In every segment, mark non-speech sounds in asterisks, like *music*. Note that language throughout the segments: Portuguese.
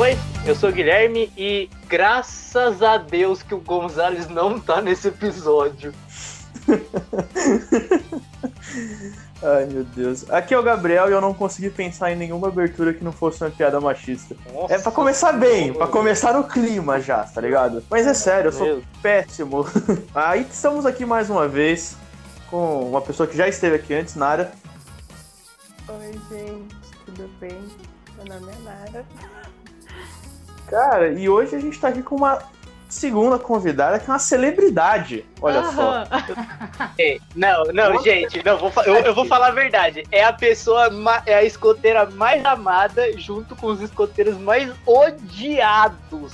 foi? Eu sou o Guilherme e graças a Deus que o Gonzalez não tá nesse episódio. *laughs* Ai, meu Deus. Aqui é o Gabriel e eu não consegui pensar em nenhuma abertura que não fosse uma piada machista. Nossa, É pra começar bem, pra começar no clima já, tá ligado? Mas é sério, eu sou péssimo. *laughs* Aí estamos aqui mais uma vez com uma pessoa que já esteve aqui antes, Nara. Oi, gente, tudo bem? Meu nome é Nara. Cara, e hoje a gente tá aqui com uma segunda convidada que é uma celebridade. Olha só. Aham. Ei, Não, não, gente, não, vou eu, eu vou falar a verdade. É a pessoa, é a escoteira mais amada junto com os escoteiros mais odiados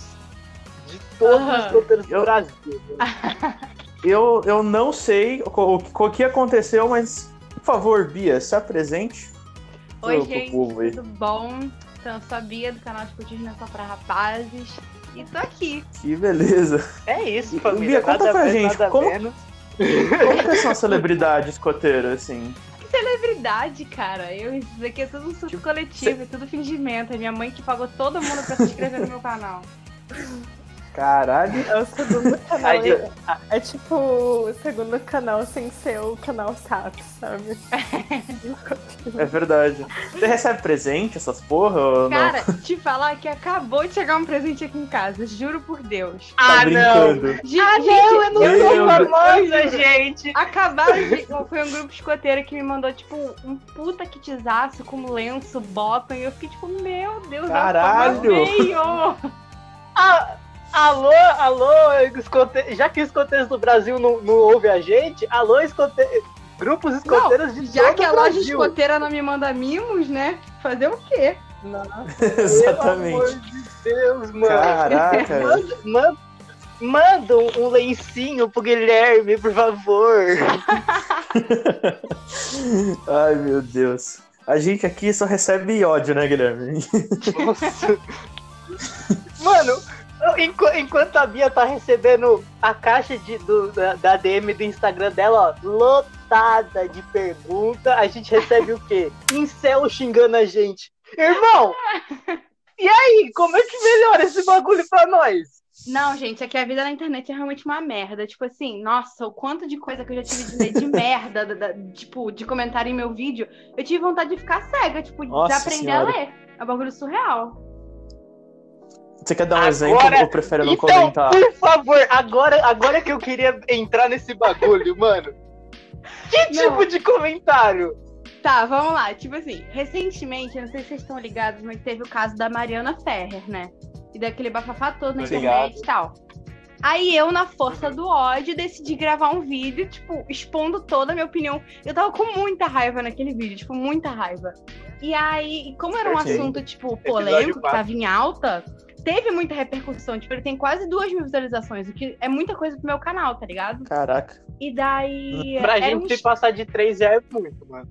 de todos os Aham. escoteiros do Eu- Brasil. *laughs* Eu, eu não sei o, o- o que aconteceu, mas por favor, Bia, se apresente. Oi, pro- pro gente, povo aí. tudo bom? Então, eu sou a Bia do canal Não é Só Pra Rapazes. E tô aqui. Que beleza. É isso, E, família. Bia, conta nada pra mais, gente, como- menos. Como que é uma celebridade escoteira, assim? Que celebridade, cara. Eu, isso aqui é tudo um surto coletivo, é tudo fingimento. É minha mãe que pagou todo mundo pra se inscrever no meu canal. *laughs* Caralho. É o segundo *laughs* canal. É tipo o segundo canal sem ser o canal SAP, sabe? É verdade. Você recebe presente, essas porra? Ou Cara, te falar que acabou de chegar um presente aqui em casa, juro por Deus. não? Tá Ah, não! brincando. Ge- Ah, gente, não, eu não Meu sou Deus. famosa, gente! Acabaram de. Foi um grupo escoteiro que me mandou, tipo, um puta kitzaço com lenço, bota, e eu fiquei tipo, meu Deus, Caralho! fama veio! Ah, alô, alô, escote... já que escoteiros do Brasil não, não ouve a gente, alô, escote... grupos escoteiros de Já todo que a loja Brasil. escoteira não me manda mimos, né? Fazer o quê? *laughs* Pelo amor Exatamente. de Deus, mano. Caraca. *laughs* Manda, manda, manda um, lencinho pro Guilherme, por favor. *laughs* Ai, meu Deus. A gente aqui só recebe ódio, né, Guilherme? Nossa. Mano, enqu- enquanto a Bia tá recebendo a caixa de, do, da, da DM do Instagram dela, ó, lotada de pergunta, a gente recebe o quê? *laughs* Incel xingando a gente. Irmão, *laughs* e aí, como é que melhora esse bagulho pra nós? Não, gente, é que a vida na internet é realmente uma merda. Tipo assim, nossa, o quanto de coisa que eu já tive de ler de *laughs* merda, da- da- tipo, de comentário em meu vídeo, eu tive vontade de ficar cega, tipo, de Nossa aprender Senhora. a ler. É um bagulho surreal. Você quer dar um Agora- exemplo ou prefere não então, comentar? por favor, agora, agora que eu queria entrar nesse bagulho, mano. Que Não. tipo de comentário? Tá, vamos lá. Tipo assim, recentemente, eu não sei se vocês estão ligados, mas teve o caso da Mariana Ferrer, né? E daquele bafafá todo na internet e tal. Aí eu, na força do ódio, decidi gravar um vídeo, tipo, expondo toda a minha opinião. Eu tava com muita raiva naquele vídeo, tipo, muita raiva. E aí, como era um assunto, tipo, polêmico, que tava em alta, teve muita repercussão. Tipo, ele tem quase duas mil visualizações, o que é muita coisa pro meu canal, tá ligado? Caraca. E daí. Pra era gente um se passar de 3 já é muito, mano.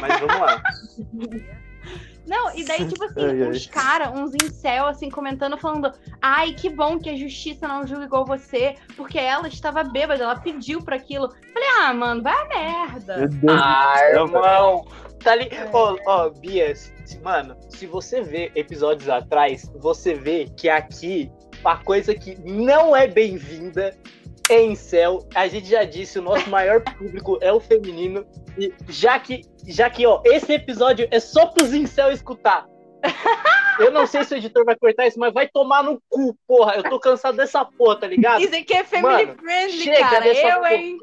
Mas vamos lá. *laughs* Não, e daí, tipo assim, *laughs* Ai, uns caras, uns incel, assim, comentando, falando: Ai, que bom que a justiça não julga igual você, porque ela estava bêbada, ela pediu pra aquilo. Falei, ah, mano, vai a merda. Ah, irmão. Tá li... Ó, ó, Bia, se- mano, se você vê episódios atrás, você vê que aqui a coisa que não é bem-vinda é em céu. A gente já disse, o nosso maior público é o feminino. E já que, já que, ó, esse episódio é só pros incel escutar. Eu não sei se o editor vai cortar isso, mas vai tomar no cu, porra. Eu tô cansado dessa porra, tá ligado? Isso aqui é family Mano, friendly, chega cara. Eu, porra. hein?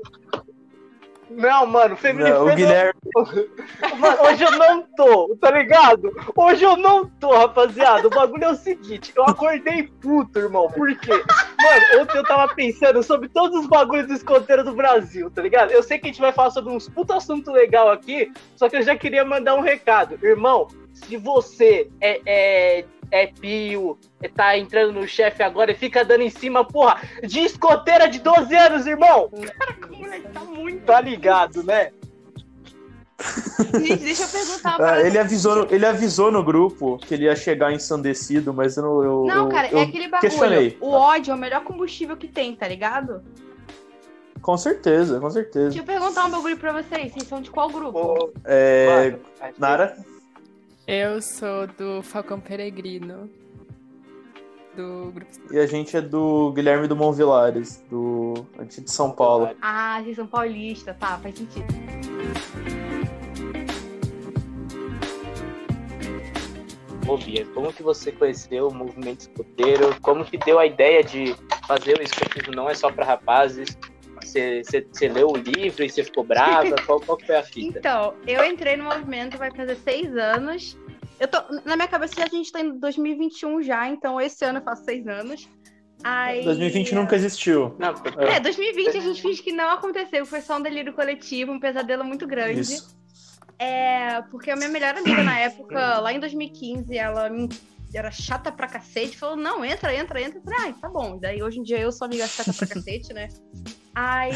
Não, mano, feminino Não, o Guilherme. *laughs* Mano, hoje eu não tô, tá ligado? Hoje eu não tô, rapaziada. O bagulho é o seguinte, eu acordei puto, irmão. Por quê? Mano, ontem eu tava pensando sobre todos os bagulhos do escoteiro do Brasil, tá ligado? Eu sei que a gente vai falar sobre uns puta assunto legal aqui, só que eu já queria mandar um recado. Irmão, se você é, é, é pio, tá entrando no chefe agora e fica dando em cima, porra, de escoteira de 12 anos, irmão! Tá ligado, né? Gente, deixa eu perguntar uma Ah, ele, avisou no, ele avisou no grupo que ele ia chegar ensandecido, mas eu não. Eu, Não, cara, eu é aquele bagulho. questionei. O ódio é o melhor combustível que tem, tá ligado? Com certeza, com certeza. Deixa eu perguntar um bagulho pra vocês. Vocês são de qual grupo? É, Nara? Eu sou do Falcão Peregrino. Do grupo. E a gente é do Guilherme do Monvilares, do antigo de São Paulo. Ah, vocês são paulistas, tá, faz sentido. Ô, Bia, como que você conheceu o movimento escoteiro? Como que deu a ideia de fazer o escotismo não é só para rapazes? Você, leu o livro e você ficou brava? *laughs* Qual, qual foi a fita? Então, eu entrei no movimento vai fazer seis anos. Eu tô, na minha cabeça a gente tá em 2021 já, então esse ano eu faço seis anos. Aí... 2020 nunca existiu. Não, É, 2020 a gente finge que não aconteceu, foi só um delírio coletivo, um pesadelo muito grande. Isso. É, porque a minha melhor amiga na época, lá em 2015, ela me- era chata pra cacete, falou, não, entra, entra, entra. Eu falei, ai, tá bom. Daí hoje em dia eu sou amiga chata pra cacete, né? Aí,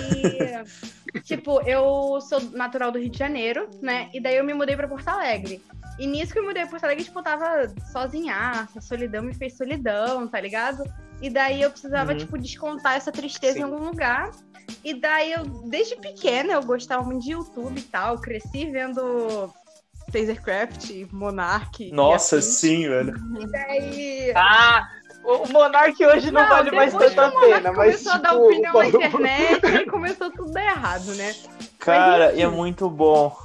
tipo, eu sou natural do Rio de Janeiro, né? E daí eu me mudei pra Porto Alegre. E nisso que eu me mudei pra Porto Alegre, tipo, eu tava sozinha, a solidão me fez solidão, tá ligado? E daí eu precisava, Uhum. tipo, descontar essa tristeza Sim. em algum lugar. E daí eu, desde pequena, eu gostava muito de YouTube e tal. Cresci vendo Tasercraft, Monark. e Nossa, afins. sim, velho. E daí. Ah, o Monark hoje não, vale mais tanta pena, mas começou a dar tipo, opinião na *laughs* internet, aí *laughs* começou tudo errado, né? Cara, e é muito bom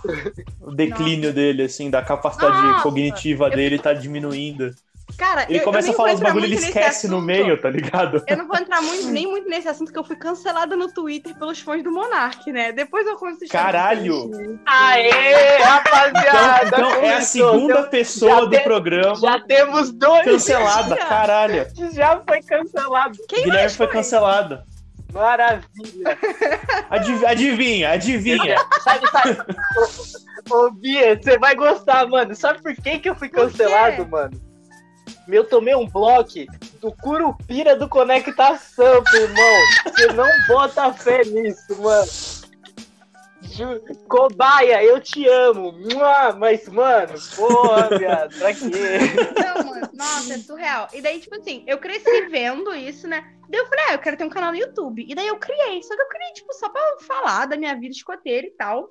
o declínio dele, assim, da capacidade Nossa, cognitiva eu dele tá diminuindo. Cara, Ele eu, começa eu nem a falar os bagulho e ele esquece no meio, tá ligado? Eu não vou entrar muito, nem muito nesse assunto, que eu fui cancelada no Twitter pelos fãs do Monark, né? Depois eu conto essa. Caralho! Aê, rapaziada! Então, então é a segunda Então, pessoa do te- programa Já temos dois cancelada, caralho. já foi cancelado. Quem Guilherme mais foi foi? cancelado. Maravilha. Adiv- adivinha, adivinha. Sabe, sabe? Ô, Bia, você vai gostar, mano. Sabe por que, que eu fui cancelado, mano? Eu tomei um bloco do Curupira do Conecta Sampa, irmão. Você não bota fé nisso, mano. Cobaia, eu te amo. Mas, mano, porra, viado, pra quê? Não, mano, nossa, é surreal. E daí, tipo assim, eu cresci vendo isso, né? Daí eu falei, ah, eu quero ter um canal no YouTube. E daí eu criei. Só que eu criei, tipo, só pra falar da minha vida escoteira e tal.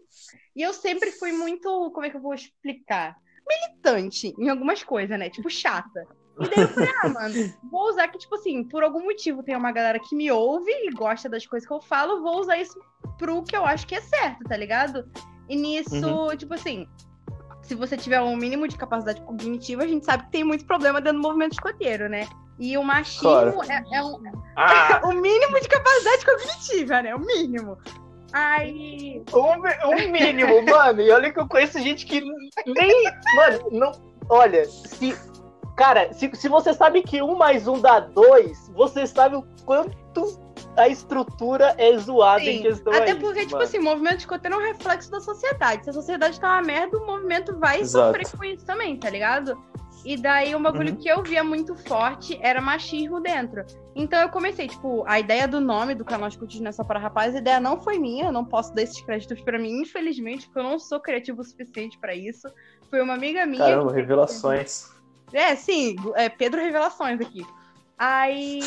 E eu sempre fui muito, como é que eu vou explicar? Militante em algumas coisas, né? Tipo, chata. E daí eu falei, ah, mano, vou usar que, tipo assim, por algum motivo tem uma galera que me ouve e gosta das coisas que eu falo, vou usar isso pro que eu acho que é certo, tá ligado? E nisso, tipo assim, se você tiver um mínimo de capacidade cognitiva, a gente sabe que tem muito problema dentro do movimento escoteiro, né? E o machismo Claro. é, é um, Ah, *laughs* o mínimo de capacidade cognitiva, né? O mínimo. Aí. um, um mínimo, mano. E olha que eu conheço gente que nem. Mano, não. Olha, se. Cara, se, se você sabe que um mais um dá dois, você sabe o quanto a estrutura é zoada em Sim, questão até isso, porque, tipo mano. assim, o movimento escoteiro é um reflexo da sociedade. Se a sociedade tá uma merda, o movimento vai Exato. sofrer com isso também, tá ligado? E daí, um bagulho Uhum. que eu via muito forte era machismo dentro. Então eu comecei, tipo, a ideia do nome do canal é só para rapaz, a ideia não foi minha, eu não posso dar esses créditos pra mim, infelizmente, porque eu não sou criativo o suficiente pra isso. Foi uma amiga minha. Caramba, que- revelações. É, sim, é Pedro Revelações aqui. Aí.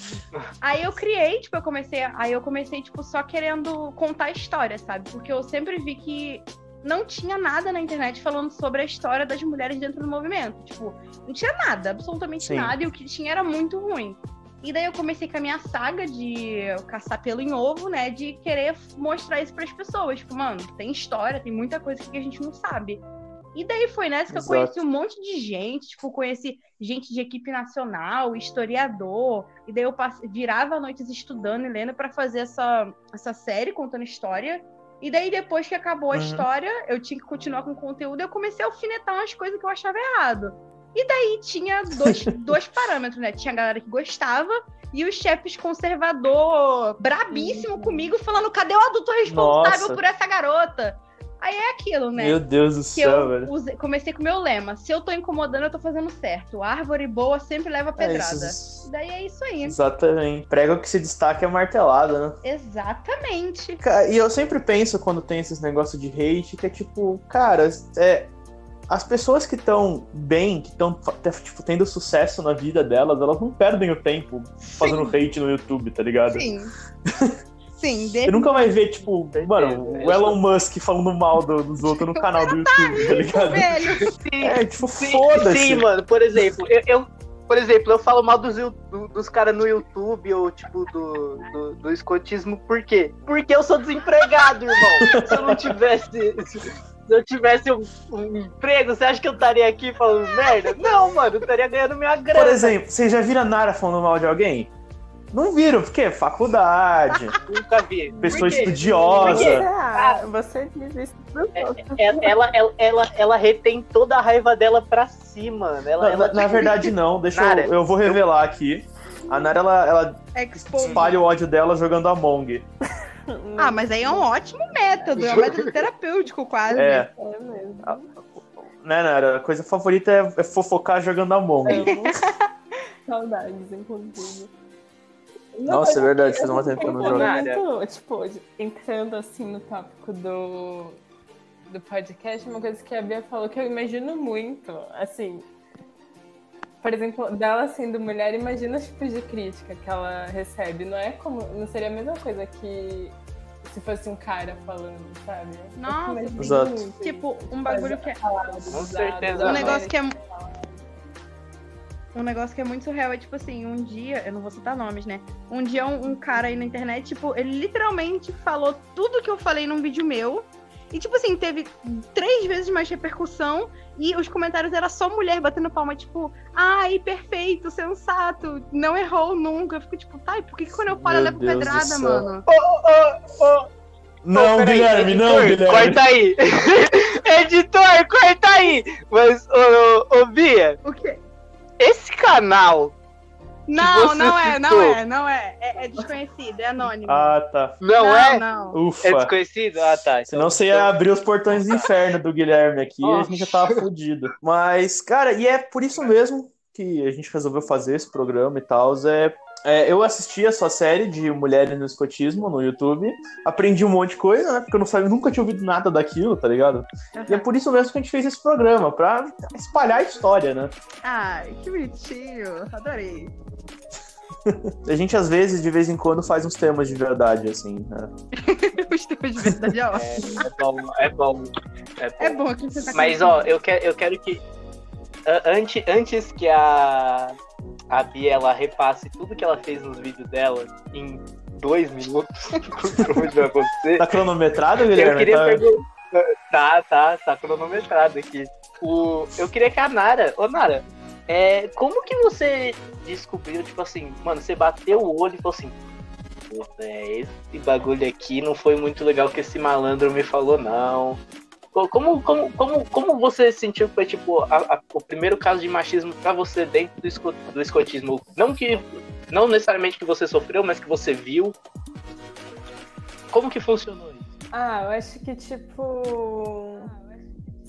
*laughs* aí eu criei, tipo, eu comecei. Aí eu comecei, tipo, só querendo contar a história, sabe? Porque eu sempre vi que não tinha nada na internet falando sobre a história das mulheres dentro do movimento. Tipo, não tinha nada, absolutamente Sim. nada, e o que tinha era muito ruim. E daí eu comecei com a minha saga de caçar pelo em ovo, né? De querer mostrar isso pras pessoas. Tipo, mano, tem história, tem muita coisa que a gente não sabe. E daí foi nessa que Exato. eu conheci um monte de gente, tipo, conheci gente de equipe nacional, historiador, e daí eu passe- virava noites estudando e lendo pra fazer essa, essa série contando história. E daí depois que acabou a Uhum. história, eu tinha que continuar com o conteúdo, eu comecei a alfinetar umas coisas que eu achava errado. E daí tinha dois, *laughs* dois parâmetros, né? Tinha a galera que gostava e os chefes conservador brabíssimo comigo, falando: cadê o adulto responsável Nossa. por essa garota? Aí é aquilo, né? Meu Deus do que céu, velho. usei- comecei com o meu lema: se eu tô incomodando, eu tô fazendo certo. Árvore boa sempre leva É, pedrada. isso- Daí é isso aí. Exatamente. Prega que se destaca é martelada, né? Exatamente. E eu sempre penso quando tem esses negócios de hate, que é tipo, cara, é, as pessoas que estão bem, que estão tipo, tendo sucesso na vida delas, elas não perdem o tempo fazendo hate no YouTube, tá ligado? Sim. *laughs* Sim, Você de... nunca vai ver, tipo, mano, o Elon Musk falando mal do- dos outros no canal do YouTube, tá ligado? velho. *laughs* Sim, É, tipo, foda-se. sim, mano. Por exemplo, eu, eu, por exemplo, eu falo mal dos, dos caras no YouTube ou, tipo, do, do, do escotismo, por quê? Porque eu sou desempregado, irmão. Se eu não tivesse. Se eu tivesse um, um emprego, você acha que eu estaria aqui falando merda? Não, mano, eu estaria ganhando minha grana. Por exemplo, vocês já viram a Nara falando mal de alguém? Não viram, porque faculdade, *laughs* Nunca vi. pessoa estudiosa. Ah, você diz isso pros outros. Ela, ela, ela, ela, ela retém toda a raiva dela pra si, mano. Ela, Na, ela, na- na verdade, *laughs* não. Deixa Nara, eu. Eu vou revelar aqui. A Nara, ela, ela espalha o ódio dela jogando Among. Ah, mas aí é um ótimo método, é um método terapêutico quase. É, É mesmo. né, Nara? A coisa favorita é, é fofocar jogando Among. Amo. *laughs* Saudades, inclusive. Nossa, é verdade, eu uma tempo que eu não fiquei jogo. muito, Tipo, entrando assim no tópico do, do podcast, uma coisa que a Bia falou que eu imagino muito, assim. Por exemplo, dela sendo mulher, imagina os tipos de crítica que ela recebe. Não é como. Não seria a mesma coisa que se fosse um cara falando, sabe? Nossa, Exato. Tipo, um bagulho que é. Com certeza. Um Não, negócio que é. Um negócio que é muito surreal é tipo assim, um dia, eu não vou citar nomes, né? Um dia um, um cara aí na internet, tipo, ele literalmente falou tudo que eu falei num vídeo meu. E, tipo assim, teve três vezes mais repercussão. E os comentários era só mulher batendo palma, tipo, ai, perfeito, sensato, não errou nunca. Eu fico tipo, tá, e por que, que quando eu falo eu levo Deus pedrada, mano? Ô, ô, ô, Não, Ô, peraí, Guilherme, não, editor, Guilherme. Corta aí. *laughs* editor, corta aí. Mas, ô, ô, ô, Bia, O quê? Esse canal Não, não é, não é, não é. É, é desconhecido, é anônimo. Ah, tá. não, não, é? não. Ufa. É desconhecido? Ah, tá. Então- Senão você ia abrir os portões do inferno do Guilherme aqui e a gente já tava fudido. Mas, cara, e é por isso mesmo que a gente resolveu fazer esse programa e tal. É, é, eu assisti a sua série de Mulheres no Escotismo no YouTube, aprendi um monte de coisa, né? Porque eu não sabia, nunca tinha ouvido nada daquilo, tá ligado? E é por isso mesmo que a gente fez esse programa, pra espalhar a história, né? Ai, que bonitinho. Adorei. *laughs* A gente, às vezes, de vez em quando, faz uns temas de verdade, assim, né? *laughs* Os temas de verdade é ótimo. É, é bom, é bom. É bom. É bom que você tá Mas, ó, eu quero, eu quero que. Antes, antes que a, a Bia ela repasse tudo que ela fez nos vídeos dela em dois minutos, *laughs* como vai acontecer. Tá cronometrado, Eu Guilherme? queria Tá- perguntar. Tá, tá, tá cronometrado aqui. O... Eu queria que a Nara. Ô, Nara, é... como que você descobriu, tipo assim, mano, você bateu o olho e falou assim. Véi, esse bagulho aqui não foi muito legal que esse malandro me falou, não. Co- Como, como, como, como você sentiu que foi, tipo, a- a- o primeiro caso de machismo pra você dentro do, esco- do escotismo? Não que. Não necessariamente que você sofreu, mas que você viu. Como que funcionou isso? Ah, eu acho que, tipo.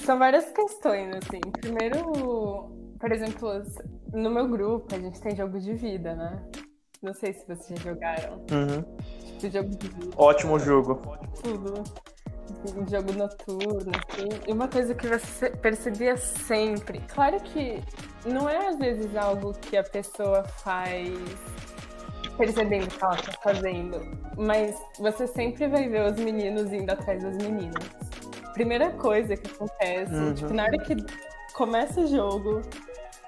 São várias questões, assim. Primeiro, por exemplo, no meu grupo, a gente tem jogo de vida, né? Não sei se vocês já jogaram. Uhum. Tipo, jogo de vida, Ótimo jogo. tudo. Um Jogo noturno, assim. E uma coisa que você percebia sempre. Claro que não é às vezes algo que a pessoa faz percebendo o que ela tá fazendo, mas você sempre vai ver os meninos indo atrás das meninas. Primeira coisa que acontece, Uhum. tipo, na hora que começa o jogo,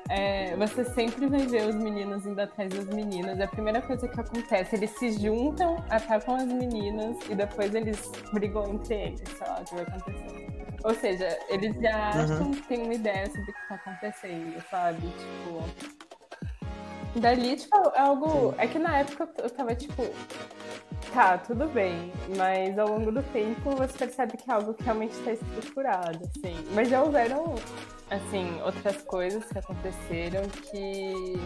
é, você sempre vai ver os meninos indo atrás das meninas. É a primeira coisa que acontece, eles se juntam, atacam as meninas e depois eles brigam entre eles, sei lá o que vai acontecer. Ou seja, eles já acham que tem uma ideia sobre o que tá acontecendo, sabe? Tipo. Dali, tipo, é algo. É que na época eu tava, tipo. Tá, tudo bem. Mas ao longo do tempo você percebe que é algo que realmente está estruturado, assim. Mas já houveram, assim, outras coisas que aconteceram que.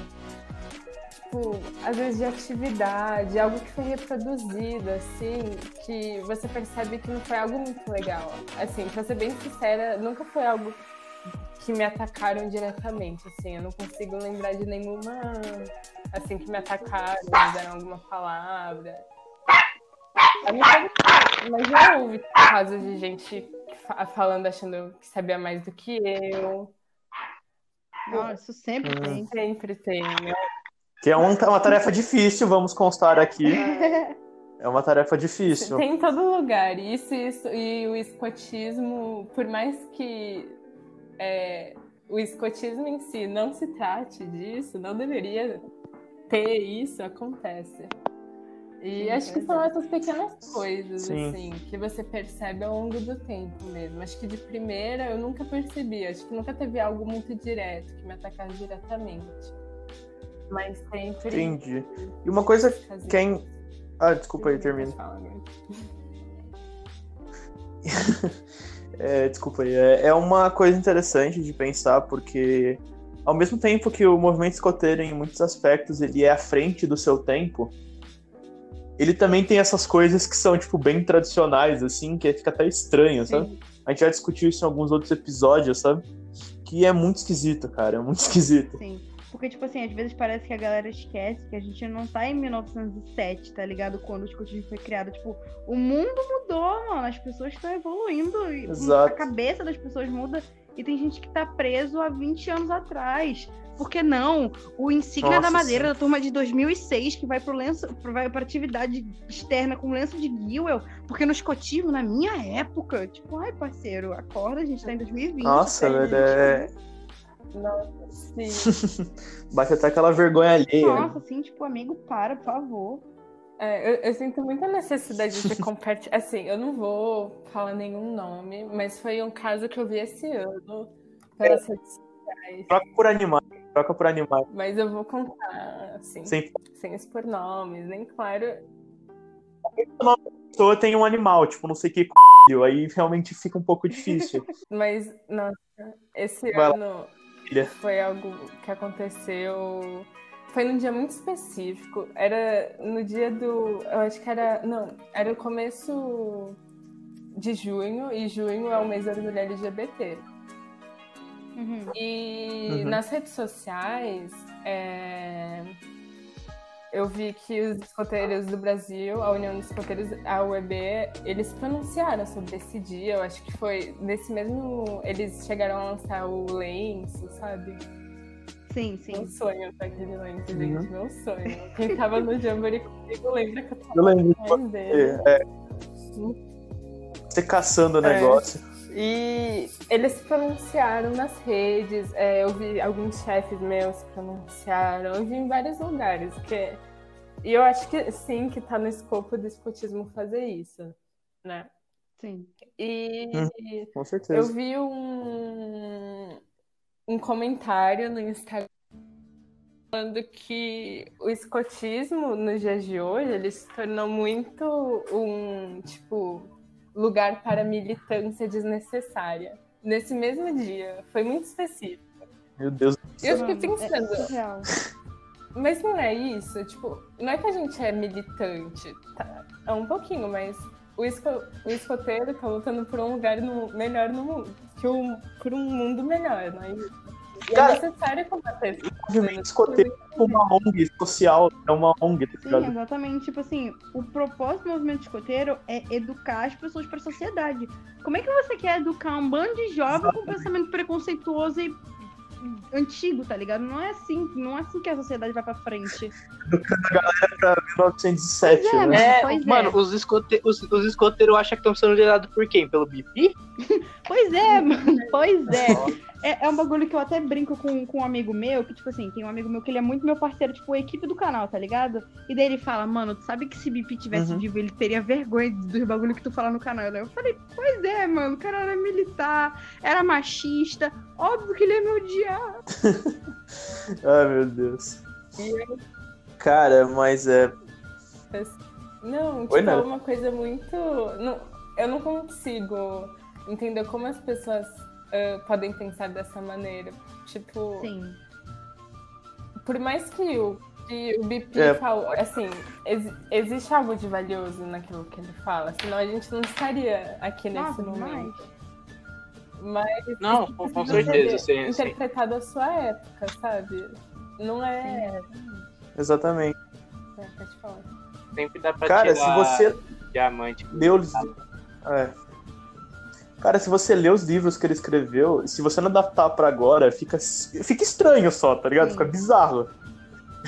Tipo, às vezes de atividade, algo que foi reproduzido, assim, que você percebe que não foi algo muito legal. Assim, pra ser bem sincera, nunca foi algo que me atacaram diretamente, assim, eu não consigo lembrar de nenhuma, assim, que me atacaram, me deram alguma palavra. A minha cabeça- Mas já houve casos de gente fa- falando, achando que sabia mais do que eu. Não, isso sempre Hum. tem. Sempre tem, né? Que é um- uma tarefa difícil, vamos constar aqui. *laughs* É uma tarefa difícil. Tem em todo lugar. Isso, isso e o escotismo, por mais que é, o escotismo em si não se trate disso, não deveria ter isso, acontece. E Sim, acho que são essas pequenas coisas, Sim. assim, que você percebe ao longo do tempo mesmo. Acho que de primeira eu nunca percebi, acho que nunca teve algo muito direto, que me atacasse diretamente. Mas sempre. Entendi. E uma coisa Fazer- que é. in- Ah, desculpa aí, termina. *laughs* É, desculpa aí. É, é uma coisa interessante de pensar, porque ao mesmo tempo que o movimento escoteiro, em muitos aspectos, ele é à frente do seu tempo, ele também tem essas coisas que são, tipo, bem tradicionais, assim, que fica até estranho, sabe? Sim. A gente já discutiu isso em alguns outros episódios, sabe? Que é muito esquisito, cara. É muito *laughs* esquisito. Sim. Porque, tipo assim, às vezes parece que a galera esquece que a gente não tá em 1907, tá ligado? Quando o escotismo foi criado. Tipo, o mundo mudou, mano. As pessoas estão evoluindo. e Exato. A cabeça das pessoas muda. E tem gente que tá preso há 20 anos atrás. Por que não? O insígnia Nossa, da madeira sim. da turma de 2006, que vai pro lenço, vai pra atividade externa com lenço de Gilwell. Porque no escotismo, na minha época, tipo, ai, parceiro, acorda, a gente tá em 2020. Nossa, tá, velho, gente? é... Nossa, sim. *laughs* bate até aquela vergonha alheia. né? Nossa, assim, tipo, amigo, para, por favor. É, eu, eu sinto muita necessidade de *laughs* compartilhar. Assim, eu não vou falar nenhum nome, mas foi um caso que eu vi esse ano pelas redes sociais. Troca por animais. Troca por animais. Mas eu vou contar, assim, Sem sem expor nomes, nem claro. pessoa tem um animal, tipo, não sei que c... aí realmente fica um pouco difícil. *laughs* Mas, nossa, esse Vai lá, ano filha. foi algo que aconteceu. Foi num dia muito específico. Era no dia do. Eu acho que era. Não, era o começo de junho, e junho é o mês da orgulho LGBT. Uhum. E Uhum. nas redes sociais, é, eu vi que os escoteiros do Brasil, a União dos Escoteiros, a UEB, eles pronunciaram sobre esse dia. Eu acho que foi nesse mesmo. Eles chegaram a lançar o lenço, sabe? Sim, sim. Meu sonho tá aquele lenço, Uhum. gente, meu sonho. Quem tava no Jamboree comigo lembra que eu tava Eu lembro. É, você caçando o É. negócio. E eles se pronunciaram nas redes, é, eu vi alguns chefes meus se pronunciaram, eu vi em vários lugares. Que... E eu acho que sim, que tá no escopo do escotismo fazer isso, né? Sim. E Com eu certeza. vi um, um comentário no Instagram falando que o escotismo nos dias de hoje ele se tornou muito um tipo lugar para militância desnecessária. Nesse mesmo dia, foi muito específico. Meu Deus. E eu fiquei pensando, É surreal. mas não é isso? Tipo, não é que a gente é militante, tá? É um pouquinho, mas o, esco- o escoteiro tá lutando por um lugar no- melhor no mundo. Que o, por um mundo melhor, não é isso? E Cara, é necessário combater isso. O movimento escoteiro é uma ONG social, é uma ONG, tá Sim, ligado? exatamente. Tipo assim, o propósito do movimento escoteiro é educar as pessoas para a sociedade. Como é que você quer educar um bando de jovens com pensamento preconceituoso e antigo, tá ligado? Não é assim, não é assim que a sociedade vai pra frente. Pra 1907, Pois é, né? mas- É, Pois é. mano, os, escote, os, os escoteiros acham que estão sendo liderados por quem? Pelo Bifi? Pois é, mano, pois é. É. é um bagulho que eu até brinco com, com um amigo meu, que, tipo assim, tem um amigo meu que ele é muito meu parceiro, tipo, a equipe do canal, tá ligado? E daí ele fala, mano, tu sabe que se Bipi tivesse Uhum. vivo, ele teria vergonha dos bagulho que tu fala no canal. Eu falei, pois é, mano, o cara era militar, era machista, óbvio que ele ia me odiar. *laughs* Ai, meu Deus. Cara, mas é. Não, tipo, Oi, é uma coisa muito. não- eu não consigo entender como as pessoas ah, podem pensar dessa maneira. Tipo, Sim. por mais que o, que o BP É. fala, assim, ex- existe algo de valioso naquilo que ele fala, senão a gente não estaria aqui nesse Nossa, momento. Mas Não, com, certeza, sim, sim. interpretado à sua época, sabe? Não é. Exatamente. é pode falar. Sempre dá pra Cara, se tirar você diamante. os. É. Cara, se você lê os livros que ele escreveu, se você não adaptar pra agora, fica, fica estranho só, tá ligado? Sim. Fica bizarro.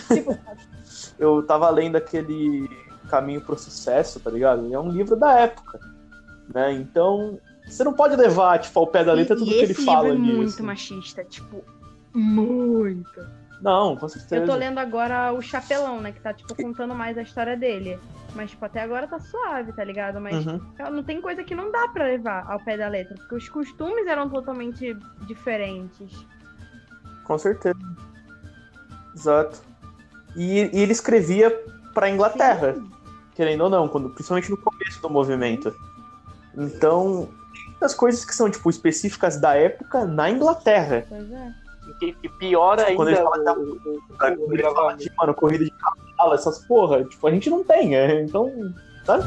Tipo, *laughs* Eu tava lendo aquele Caminho pro Sucesso, tá ligado? É um livro da época, né? Então, Você não pode levar, tipo, ao pé da letra E- tudo e que ele esse fala livro é nisso. muito machista, tipo, muito. Não, com certeza. Eu tô lendo agora o Chapelão, né? Que tá, tipo, contando mais a história dele. Mas, tipo, até agora tá suave, tá ligado? Mas Uhum. não tem coisa que não dá pra levar ao pé da letra. Porque os costumes eram totalmente diferentes. Com certeza. Exato. E, e ele escrevia pra Inglaterra, Sim. querendo ou não, quando, principalmente no começo do movimento. Então, tem muitas coisas que são, tipo, específicas da época na Inglaterra. Pois é. Que, que piora ainda Quando ele fala da- o, o, o, Quando o ele fala de, mano, corrida de cavalo, essas porra, tipo, a gente não tem, é, então, sabe?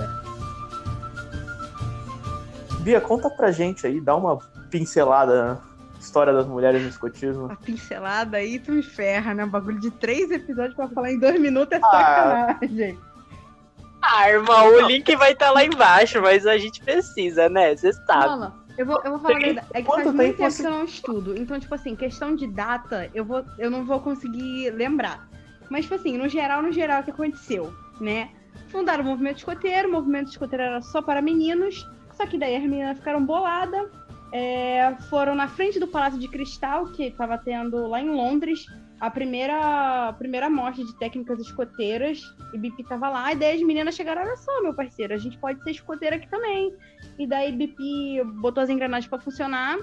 Bia, conta pra gente aí, dá uma pincelada na história das mulheres no escotismo. A pincelada aí tu me ferra, né? Um bagulho de três episódios pra falar em dois minutos é Ah. sacanagem. Ah, irmão, o link vai estar lá embaixo, mas a gente precisa, né? Você sabe. Mano, eu vou, eu vou falar a verdade. É que Quanto faz muito tempo você- que eu não estudo. Então, tipo assim, questão de data, eu, vou, eu não vou conseguir lembrar. Mas, tipo assim, no geral, no geral, o que aconteceu, né? Fundaram o movimento escoteiro, o movimento escoteiro era só para meninos, só que daí as meninas ficaram boladas, é, foram na frente do Palácio de Cristal, que estava tendo lá em Londres, a primeira, a primeira mostra de técnicas escoteiras, e Bipi tava lá, e daí as meninas chegaram, olha só, meu parceiro, a gente pode ser escoteira aqui também. E daí Bipi botou as engrenagens pra funcionar,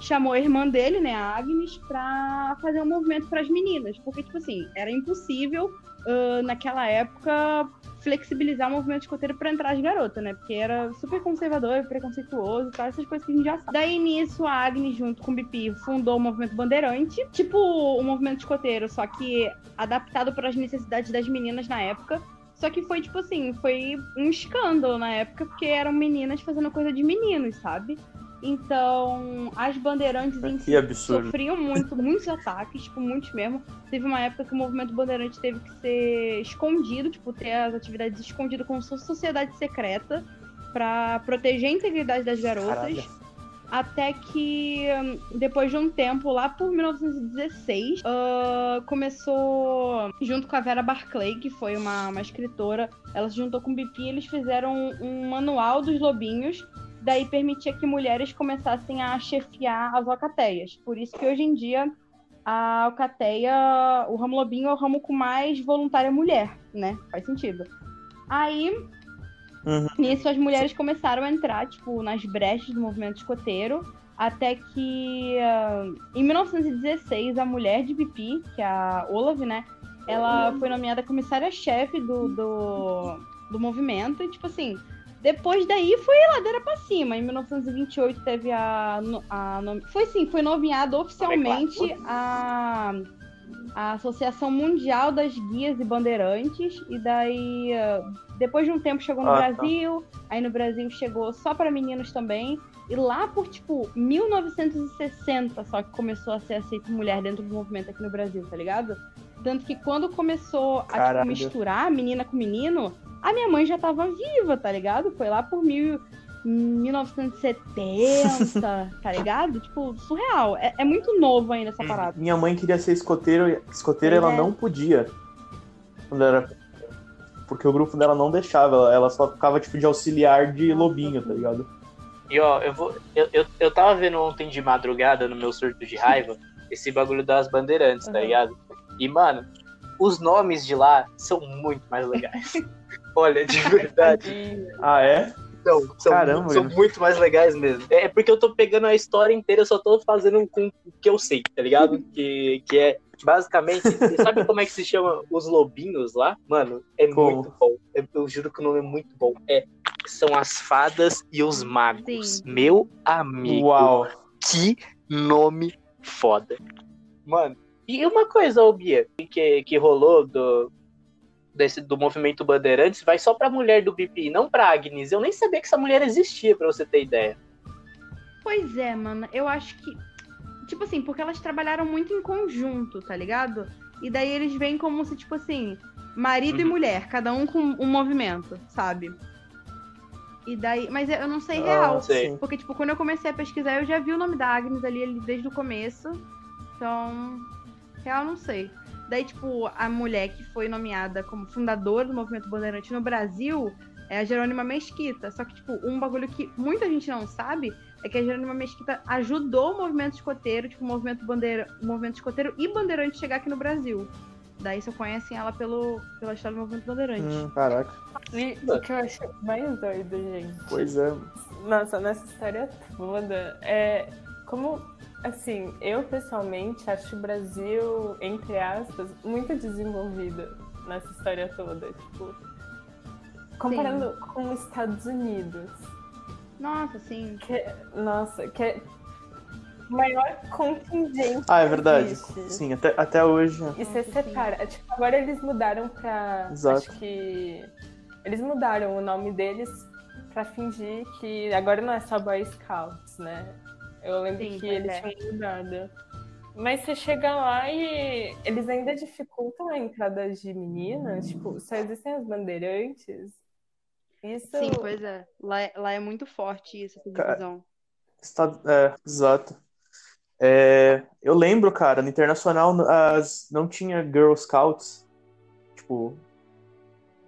chamou a irmã dele, né, a Agnes, pra fazer um movimento pras meninas. Porque, tipo assim, era impossível, ah, naquela época, flexibilizar o movimento escoteiro pra entrar as garotas, né? Porque era super conservador, preconceituoso e tal, essas coisas que a gente já sabe. Daí, nisso, a Agnes, junto com o Bipi, fundou o movimento Bandeirante, tipo o movimento escoteiro, só que adaptado para as necessidades das meninas na época. Só que foi, tipo assim, foi um escândalo na época, porque eram meninas fazendo coisa de meninos, sabe? Então, as bandeirantes em si Que absurdo. sofriam muito, muitos ataques, tipo, muitos mesmo. Teve uma época que o movimento bandeirante teve que ser escondido, tipo, ter as atividades escondidas como se fosse sociedade secreta, pra proteger a integridade das garotas. Caralho. Até que, hum, depois de um tempo, lá por 1916, ah, começou, junto com a Vera Barclay, que foi uma, uma escritora, ela se juntou com o Bipi, eles fizeram um manual dos lobinhos, daí permitia que mulheres começassem a chefiar as alcateias. Por isso que hoje em dia a alcateia, o ramo lobinho é o ramo com mais voluntária mulher, né? Faz sentido. Aí, Uhum. nisso as mulheres começaram a entrar, tipo, nas brechas do movimento escoteiro, até que ah, em 1916 a mulher de Pipi, que é a Olav, né? Ela foi nomeada comissária-chefe do, do, do movimento e, tipo assim, depois daí foi ladeira pra cima. Em 1928 teve a. a foi sim, foi nomeada oficialmente a, a Associação Mundial das Guias e Bandeirantes. E daí, ah, depois de um tempo, chegou no Ah, tá. Brasil. Aí no Brasil chegou só para meninos também. E lá por, tipo, 1960 só que começou a ser aceito mulher dentro do movimento aqui no Brasil, tá ligado? Tanto que quando começou a tipo, misturar menina com menino, a minha mãe já tava viva, tá ligado? Foi lá por mil, 1970, *laughs* tá ligado? Tipo, surreal. É, é muito novo ainda essa parada. Minha mãe queria ser escoteiro, escoteira Pois ela é. não podia. Quando era. Porque o grupo dela não deixava, ela, ela só ficava tipo de auxiliar de lobinho, tá ligado? E ó, eu vou. Eu, eu, eu tava vendo ontem de madrugada no meu surto de raiva esse bagulho das bandeirantes, tá Uhum. ligado? E, mano, os nomes de lá são muito mais legais. *laughs* Olha, de verdade. *laughs* Ah, é? Não, são, Caramba, são mano. muito mais legais mesmo. É porque eu tô pegando a história inteira, eu só tô fazendo com o que eu sei, tá ligado? *laughs* Que, que é basicamente. Você sabe como é que se chama os lobinhos lá? Mano, é Como? muito bom. Eu, eu juro que o nome é muito bom. É. São as fadas e os magos. Sim. Meu amigo. Uau. Que nome foda. Mano, e uma coisa, ô Bia, que, que rolou do, desse, do movimento Bandeirantes, vai só pra mulher do BP, não pra Agnes. Eu nem sabia que essa mulher existia, pra você ter ideia. Pois é, mano. Eu acho que. Tipo assim, porque elas trabalharam muito em conjunto, tá ligado? E daí eles veem como se, tipo assim, marido e Uhum. mulher, cada um com um movimento, sabe? E daí. Mas eu não sei Ah, real. sei. Porque, tipo, quando eu comecei a pesquisar, eu já vi o nome da Agnes ali, ali desde o começo. Então, real não sei. Daí, tipo, a mulher que foi nomeada como fundadora do movimento Bandeirante no Brasil é a Jerônima Mesquita. Só que, tipo, um bagulho que muita gente não sabe é que a Jerônima Mesquita ajudou o movimento escoteiro, tipo, o movimento, bandeira, o movimento escoteiro e bandeirante chegar aqui no Brasil. Daí só conhecem ela pelo, pela história do movimento bandeirante. Hum, caraca. E o que eu acho mais doido, gente. Pois é. Nossa, nessa história toda, é como, assim, eu pessoalmente acho o Brasil, entre aspas, muito desenvolvido nessa história toda. Tipo, comparando com os Estados Unidos. Nossa, sim. Que, nossa, que é o maior contingente. Ah, é verdade. existe. Sim, até, até hoje. E você separa. É, Tipo, agora eles mudaram pra. Exato. Acho que. Eles mudaram o nome deles pra fingir que agora não é só Boy Scouts, né? Eu lembro Sim, que eles é. tinham mudado. Mas você chega lá e eles ainda dificultam a entrada de meninas. Tipo, só existem as bandeirantes. Isso. Sim, pois é. Lá, é- lá é muito forte isso, essa divisão. Está- É, exato. É, eu lembro, cara, no Internacional as, não tinha Girl Scouts. Tipo,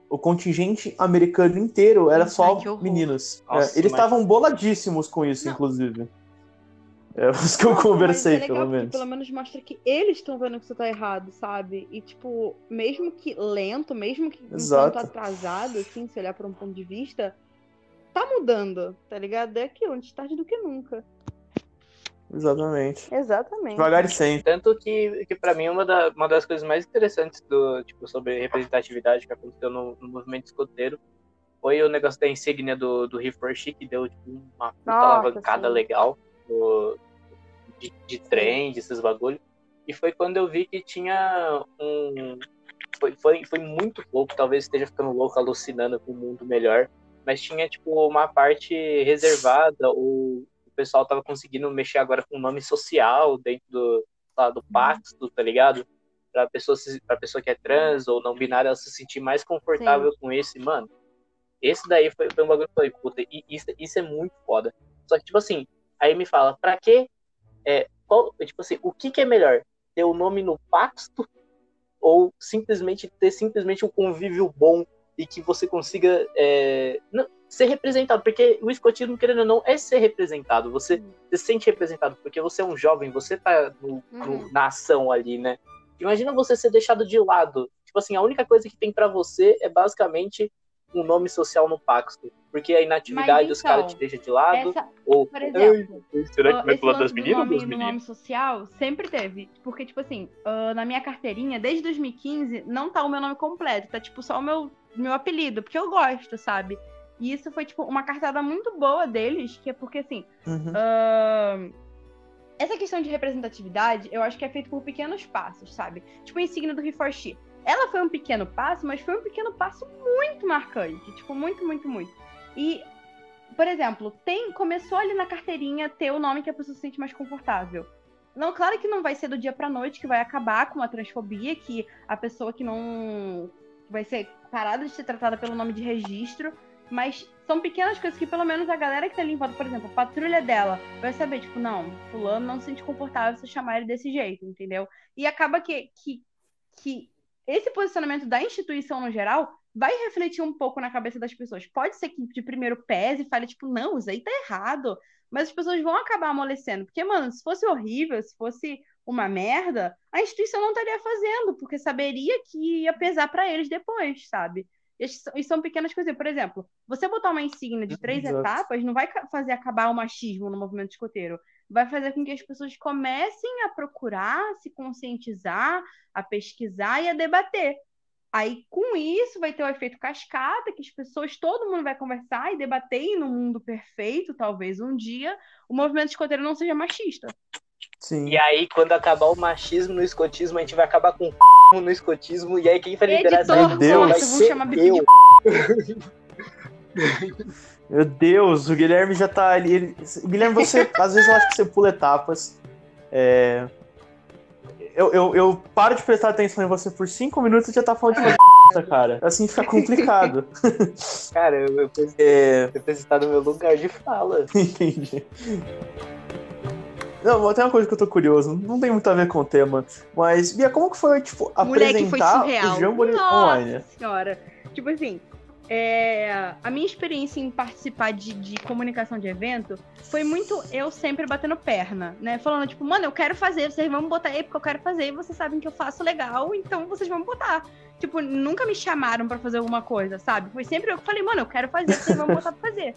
o contingente americano inteiro era Ai, só meninos. É, eles mas- estavam boladíssimos com isso, Não. inclusive. É os que eu Não, conversei, mas é legal pelo menos. pelo menos mostra que eles estão vendo que isso tá errado, sabe? E, tipo, mesmo que lento, mesmo que um Exato. tanto atrasado, assim, se olhar por um ponto de vista, tá mudando, tá ligado? É aquilo, antes tarde do que nunca. Exatamente. Exatamente. Devagar e sempre. Tanto que, que para mim, uma, da- uma das coisas mais interessantes do, tipo, sobre representatividade que aconteceu no, no movimento escoteiro foi o negócio da insígnia do, do Reforchi, que deu tipo, uma Nossa, alavancada sim. legal do- de, de trem, desses bagulho. E foi quando eu vi que tinha um. Foi, foi, foi muito louco, talvez esteja ficando louco, alucinando com um mundo melhor. Mas tinha, tipo, uma parte reservada, ou o pessoal tava conseguindo mexer agora com nome social dentro do, lá, do pacto, tá ligado? Pra pessoa, se, pra pessoa que é trans ou não binária, ela se sentir mais confortável com esse, mano. Esse daí foi, foi um bagulho que eu falei, puta, e isso, isso é muito foda. Só que, tipo assim, aí me fala, pra quê? É, qual, tipo assim, o que, que é melhor? Ter o nome no pacto ou simplesmente ter simplesmente um convívio bom e que você consiga é, não, ser representado? Porque o escotismo, querendo ou não, é ser representado. Você se sente representado porque você é um jovem, você tá no- no- Uhum. na ação ali, né? Imagina você ser deixado de lado. Tipo assim, a única coisa que tem pra você é basicamente um nome social no pacto. Porque a inatividade Mas os caras então, te deixam de lado. Essa, ou, por exemplo, "Ei, será que Ah, vai esse pro lado lance das meninas ou nome, dos no meninos? nome social sempre teve. Porque, tipo assim, ah, na minha carteirinha, desde 2015, não tá o meu nome completo. Tá, tipo, só o meu, meu apelido. Porque eu gosto, sabe? E isso foi, tipo, uma cartada muito boa deles. Que é porque, assim, Uhum. Ahn, essa questão de representatividade, eu acho que é feito por pequenos passos, sabe? Tipo a insígnia do Reforchi. Ela foi um pequeno passo, mas foi um pequeno passo muito marcante. Tipo, muito, muito, muito. E, por exemplo, tem começou ali na carteirinha ter o nome que a pessoa se sente mais confortável. Não, claro que não vai ser do dia pra noite que vai acabar com a transfobia, que a pessoa que não vai ser parada de ser tratada pelo nome de registro, mas são pequenas coisas que pelo menos a galera que tá volta, por exemplo, a patrulha dela, vai saber, tipo, não, fulano não se sente confortável se chamar ele desse jeito, entendeu? E acaba que, que, que esse posicionamento da instituição no geral vai refletir um pouco na cabeça das pessoas. Pode ser que de primeiro pese e fale, tipo, não, isso aí tá errado. Mas as pessoas vão acabar amolecendo. Porque, mano, se fosse horrível, se fosse uma merda, a instituição não estaria fazendo, porque saberia que ia pesar pra eles depois, sabe? E são pequenas coisas. Por exemplo, você botar uma insígnia de três Exato. etapas não vai fazer acabar o machismo no movimento escoteiro. Vai fazer com que as pessoas comecem a procurar, se conscientizar, a pesquisar e a debater. Aí, com isso, vai ter o efeito cascata, que as pessoas, todo mundo vai conversar e debater, e no mundo perfeito, talvez um dia, o movimento escoteiro não seja machista. Sim. E aí, quando acabar o machismo no escotismo, a gente vai acabar com o *laughs* no escotismo. E aí, quem vai liderar essa Editor, Meu Deus. vai ser bico eu. *laughs* *laughs* Meu Deus, o Guilherme já tá ali. ele- Guilherme, você. *laughs* às vezes eu acho que você pula etapas. É, Eu, eu, eu paro de prestar atenção em você por cinco minutos e já tá falando de *laughs* fazer cara. Assim fica complicado. *laughs* Cara, eu, eu preciso, É, estar no meu lugar de fala. entendi. Não, tem uma coisa que eu tô curioso, não tem muito a ver com o tema, mas, Bia, como que foi, tipo, Moleque, foi apresentar surreal. o Jamboree Nossa online? senhora. Tipo assim, é, a minha experiência em participar de, de comunicação de evento foi muito eu sempre batendo perna, né? Falando, tipo, mano, eu quero fazer, vocês vão botar aí porque eu quero fazer, e vocês sabem que eu faço legal, então vocês vão botar. Tipo, nunca me chamaram pra fazer alguma coisa, sabe? Foi sempre eu que falei, mano, eu quero fazer, vocês vão botar pra fazer.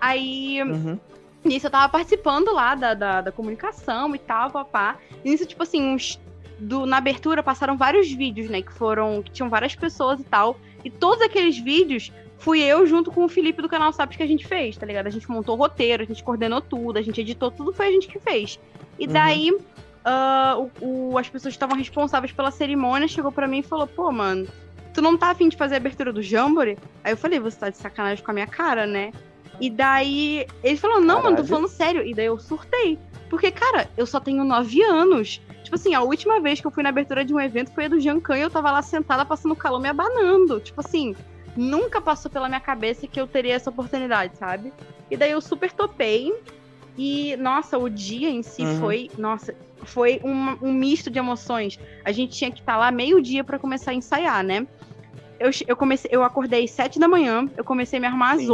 Aí, Uhum. nisso eu tava participando lá da, da, da comunicação e tal, papá. E nisso, tipo assim, uns, do, na abertura passaram vários vídeos, né? Que foram. que tinham várias pessoas e tal. E todos aqueles vídeos fui eu junto com o Felipe do canal Saps que a gente fez, tá ligado? A gente montou o roteiro, a gente coordenou tudo, a gente editou tudo, foi a gente que fez. E Uhum. daí. ah, o, o- as pessoas que estavam responsáveis pela cerimônia chegou pra mim e falou: pô, mano, tu não tá afim de fazer a abertura do Jamboree? Aí eu falei: você tá de sacanagem com a minha cara, né? E daí ele falou: não, mano, tô Caralho. falando sério. E daí eu surtei. Porque, cara, eu só tenho nove anos. Tipo assim, a última vez que eu fui na abertura de um evento foi a do Jancan e eu tava lá sentada passando calor me abanando. Tipo assim, nunca passou pela minha cabeça que eu teria essa oportunidade, sabe? E daí eu super topei. E, nossa, o dia em si Uhum. foi. Nossa, foi um, um misto de emoções. A gente tinha que estar lá meio-dia pra começar a ensaiar, né? Eu, eu comecei, eu acordei às 7 da manhã, eu comecei a me arrumar às Sim.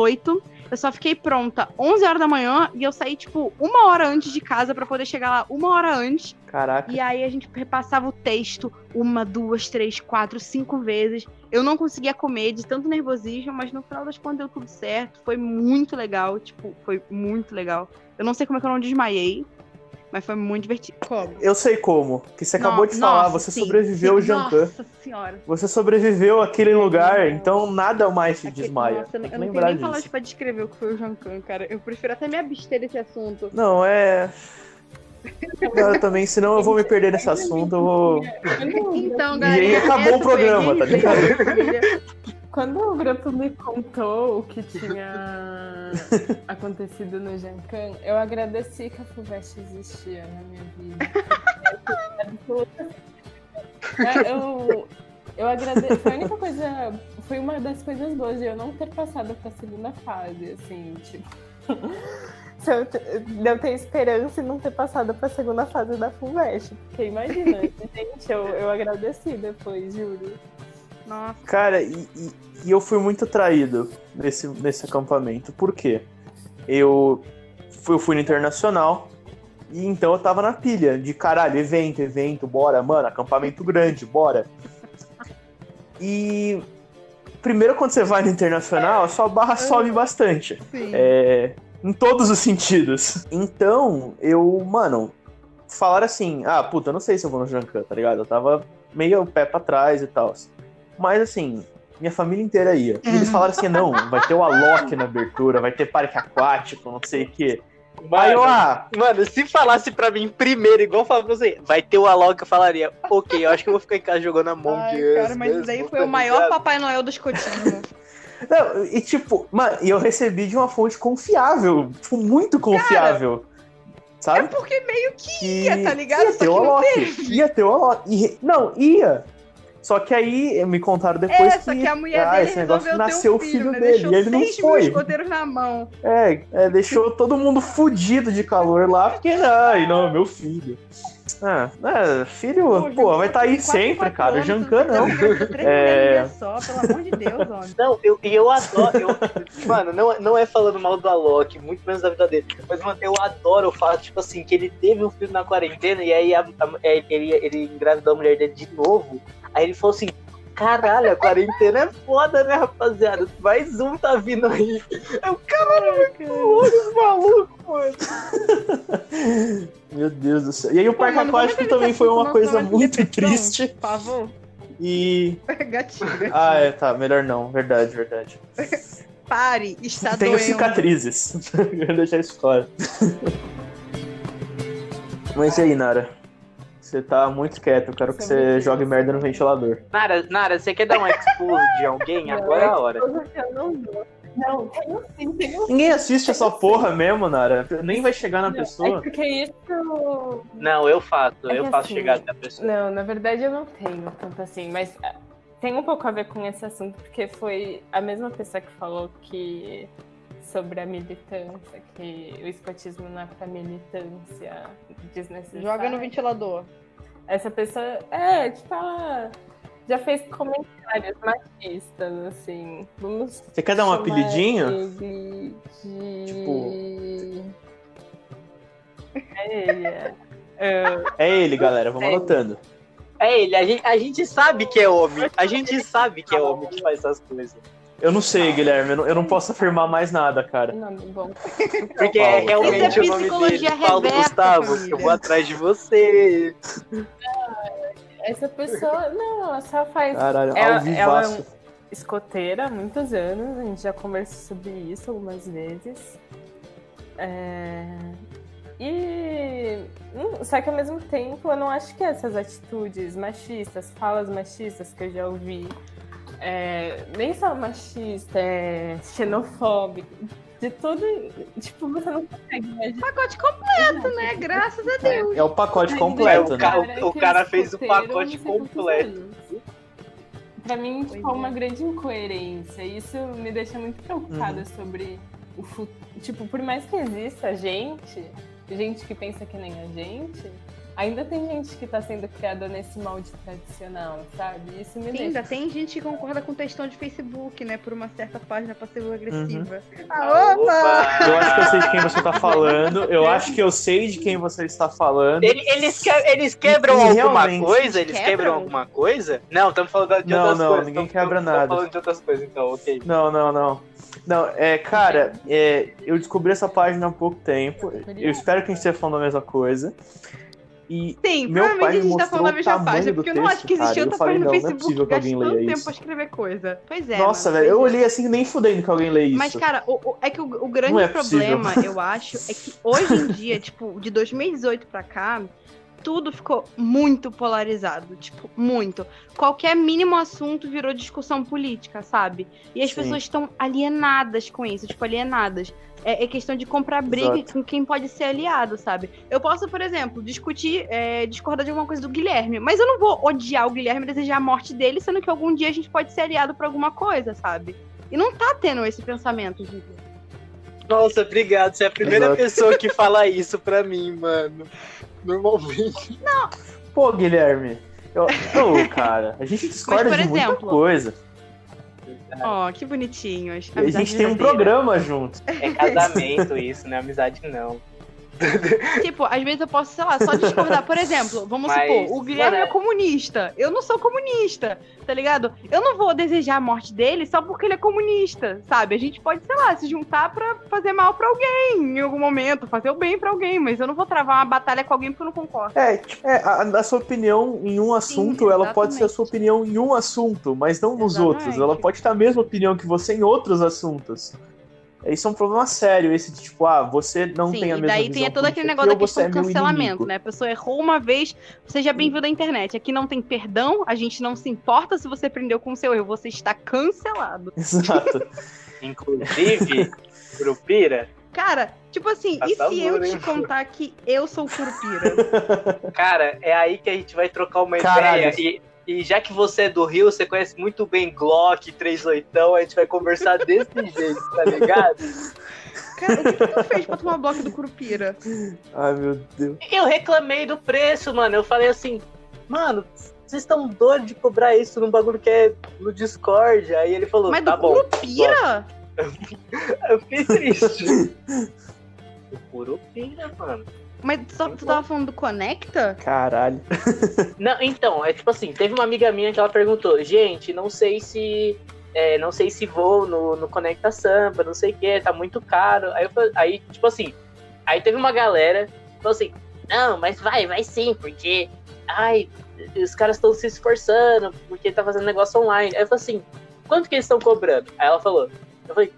8. Eu só fiquei pronta 11 horas da manhã e eu saí, tipo, uma hora antes de casa pra poder chegar lá uma hora antes. Caraca. E aí a gente repassava o texto uma, duas, três, quatro, cinco vezes. Eu não conseguia comer de tanto nervosismo, mas no final das contas deu tudo certo. Foi muito legal, tipo, foi muito legal. Eu não sei como é que eu não desmaiei, mas foi muito divertido. Como? Eu sei como. Que você acabou de falar, você sobreviveu ao Jancan. Nossa senhora. Você sobreviveu àquele lugar, então nada mais te Aqui- desmaia. Nossa, eu não que eu não tenho nem palavras pra descrever o que foi o Jancan, cara. Eu prefiro até me abster desse assunto. Não, é. Eu também, senão eu vou me perder nesse assunto, eu vou. Então, E galera. aí acabou o programa, tá ligado? Quando o grupo me contou o que tinha *laughs* acontecido no Jancan, eu agradeci que a FUVEST existia na minha vida. *laughs* É, eu, eu agradeço. Foi a única coisa. Foi uma das coisas boas de eu não ter passado pra segunda fase, assim, tipo. *laughs* De eu ter esperança e não ter passado pra segunda fase da FUVEST. Porque imagina, gente, eu, eu agradeci depois, juro. Nossa. Cara, e, e- e eu fui muito traído nesse, nesse acampamento. Por quê? Eu fui, eu fui no internacional e então eu tava na pilha de caralho, evento, evento, bora, mano, acampamento grande, bora. E primeiro quando você vai no internacional, a sua barra sobe bastante. Sim. É, em todos os sentidos. Então, eu, mano, falaram assim: ah, puta, eu não sei se eu vou no Jancan, tá ligado? Eu tava meio pé pra trás e tal. Mas assim, minha família inteira ia. E eles falaram assim: não, vai ter o Alok na abertura, vai ter parque aquático, não sei o quê. Mano, ah, mano, se falasse pra mim primeiro, igual eu falava pra você, vai ter o Alok, eu falaria, ok, eu acho que eu vou ficar em casa jogando Among Ai, Us. cara, mas isso mesmo, daí foi tá o maior ligado? Papai Noel do escotismo. *laughs* não, e tipo, mano, e eu recebi de uma fonte confiável, tipo, muito confiável. É sabe? porque meio que Que ia, tá ligado? Ia ter o Alok. Ia ter o Alok. E re- Não, ia. Só que aí me contaram depois É, só que a mulher ah, dele esse negócio nasceu o filho né? dele. Deixou E ele não 6 mil foi. escoteiros na mão. É, é, deixou todo mundo fudido de calor lá, porque ai, não, meu filho. Ah, é, filho, pô, vai estar aí sempre, cara. Jancan não. É. É... Só, pelo amor de Deus, homem. Não, eu, e eu adoro. eu- mano, não, não é falando mal do Alok, muito menos da vida dele. Mas, mano, eu adoro o fato, tipo assim, que ele teve um filho na quarentena e aí a- a- é, ele, ele engravidou a mulher dele de novo. Aí ele falou assim. Caralho, a quarentena é foda, né, rapaziada? Mais um tá vindo aí. Eu, caralho, que olhos maluco, mano. *laughs* Meu Deus do céu. E aí o Pô, parque mano, vamos aquático também nesse foi uma coisa muito triste. Favor. E. *laughs* Gatinho, gatinho. Ah, é, tá, melhor não. Verdade, verdade. *laughs* Pare, está Tenho doendo. cicatrizes. Vou deixar isso claro. Mas e aí, Nara? Você tá muito quieto, eu quero que Você é você jogue merda no ventilador. Nara, Nara, você quer dar um expose de alguém? Agora é a hora. Eu não dou. Não, tenho sim, tenho sim. Ninguém assiste essa porra mesmo, Nara. Nem vai chegar na Não, É pessoa. porque isso. Não, eu faço, É eu faço assim, chegar até a pessoa. Não, na verdade eu não tenho tanto assim, mas ah, tem um pouco a ver com esse assunto, porque foi a mesma pessoa que falou que sobre a militância, que o escotismo não é pra militância desnecessária. Joga no ventilador. Essa pessoa, é, tipo, ela já fez comentários machistas, assim. Vamos. Você quer dar um apelidinho? Ele de... Tipo- É ele, é. É, É ele, galera, vamos É ele. anotando. É ele, a gente, a gente sabe que é homem. A gente sabe que é homem que faz essas coisas. Eu não sei, Guilherme, eu não, eu não posso afirmar mais nada, cara. nome bom. Porque é Paulo. realmente é o nome psicologia dele. Paulo Rebeca, Gustavo, família. eu vou atrás de você. Essa pessoa, não, ela só faz. Caralho, Ela- ela é vivaço. escoteira há muitos anos, a gente já conversou sobre isso algumas vezes. É, E hum, só que ao mesmo tempo eu não acho que essas atitudes machistas, falas machistas que eu já ouvi, é, nem só machista, é xenofóbico, de tudo, tipo, você não consegue imaginar. Pacote completo, né? Graças a Deus. É o pacote Mas completo, o né? ca- é o que cara fez o pacote completo. Pra mim, Pois tipo, é uma é. grande incoerência. Isso me deixa muito preocupada Uhum. sobre o futuro. Tipo, por mais que exista gente, gente que pensa que nem a gente, ainda tem gente que tá sendo criada nesse molde tradicional, sabe? Isso me Sim, deixa. ainda tem gente que concorda com textão de Facebook, né? Por uma certa página passivo-agressiva. Uhum. Ah, opa! Eu acho que eu sei de quem você tá falando. Eu acho que eu sei de quem você está falando. Ele- eles, que- eles quebram E alguma realmente- coisa? Eles Quebram? quebram alguma coisa? Não, estamos falando de Não, outras não, coisas. ninguém Tamo- quebra tamo nada. falando de outras coisas, então, ok. Não, não, não. Não, é, cara, é, eu descobri essa página há pouco tempo. Eu espero que a gente esteja falando a mesma coisa. E Sim, provavelmente a gente tá falando a mesma página, porque eu não texto, acho que e eu outra página no não, não é Facebook que alguém leia tempo isso. pra escrever coisa. Pois é. Nossa, velho, eu olhei assim nem fudendo que alguém lê isso. Mas, cara, o, o- é que o, o grande é problema, eu *laughs* acho, é que hoje em dia, tipo, de 2018 pra cá, tudo ficou muito polarizado. Tipo, muito. Qualquer mínimo assunto virou discussão política, sabe? E as Sim. pessoas estão alienadas com isso, tipo, alienadas. É, é questão de comprar briga Exato. com quem pode ser aliado, sabe? Eu posso, por exemplo, discutir, é, discordar de alguma coisa do Guilherme, mas eu não vou odiar o Guilherme e desejar a morte dele, sendo que algum dia a gente pode ser aliado por alguma coisa, sabe? E não tá tendo esse pensamento, Vitor. Nossa, obrigado. Você é a primeira Exato. pessoa que fala isso pra mim, mano. Normalmente. Pô, Guilherme. Eu, Ô, cara, a gente discorda por de muita exemplo, coisa. Ó, que bonitinhos. A gente tem um programa junto. É casamento isso, não é amizade, não. *laughs* Tipo, às vezes eu posso, sei lá, só discordar. Por exemplo, vamos Mas, supor, o Guilherme mano, é comunista. Eu não sou comunista, tá ligado? Eu não vou desejar a morte dele só porque ele é comunista, sabe? A gente pode, sei lá, se juntar pra fazer mal pra alguém em algum momento, fazer o bem pra alguém, mas eu não vou travar uma batalha com alguém porque eu não concordo. É, tipo, é, a, a sua opinião em um assunto, ela pode ser a sua opinião em um assunto, mas não nos Exatamente. outros. Ela pode ter a mesma opinião que você em outros assuntos. Isso é um problema sério, esse de tipo, ah, você não Sim, tem a e mesma daí visão tem todo aquele negócio da você questão é do cancelamento, inimigo. né? A pessoa errou uma vez, seja bem-vindo à internet. Aqui não tem perdão, a gente não se importa se você aprendeu com o seu erro, você está cancelado. *laughs* *laughs* Exato. Inclusive, Curupira, Cara, tipo assim, e Tá se eu te contar que eu sou curupira? *laughs* cara, é aí que a gente vai trocar uma Caralho. ideia. E, e já que você é do Rio, você conhece muito bem Glock, 38, a gente vai conversar *laughs* desse jeito, tá ligado? Cara, o que, que tu fez pra tomar bloco do curupira? Ai, meu Deus. Eu reclamei do preço, mano. Eu falei assim, mano, vocês estão doidos de cobrar isso num bagulho que é no Discord. Aí ele falou, Mas tá do bom. curupira? *laughs* Eu fiquei triste. *laughs* O Curupira, mano. Mas só, tu tava falando do Conecta? Caralho. *laughs* Não, então, é tipo assim, teve uma amiga minha que ela perguntou, gente, não sei se. é, não sei se vou no, no Conecta Samba, não sei o que, tá muito caro. Aí, eu falei- aí, tipo assim, aí teve uma galera que falou assim, não, mas vai, vai sim, porque. Ai, os caras estão se esforçando, porque tá fazendo negócio online. Aí eu falei assim, quanto que eles estão cobrando? Aí ela falou, eu falei,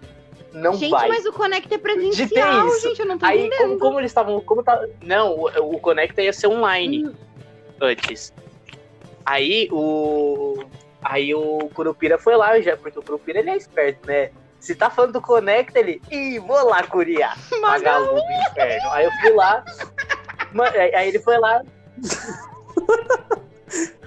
não gente, vai. mas o Conecta é presencial, isso. gente, eu não tô Aí, entendendo. como, como eles estavam. Como tá, não, o, o Conecta ia ser online Hum, antes. Aí o. Aí o Curupira foi lá, já, porque o Curupira ele é esperto, né? Se tá falando do Conecta, ele. Ih, vou lá curiar. *laughs* Magalu do inferno. Aí eu fui lá. aí ele foi lá. *laughs*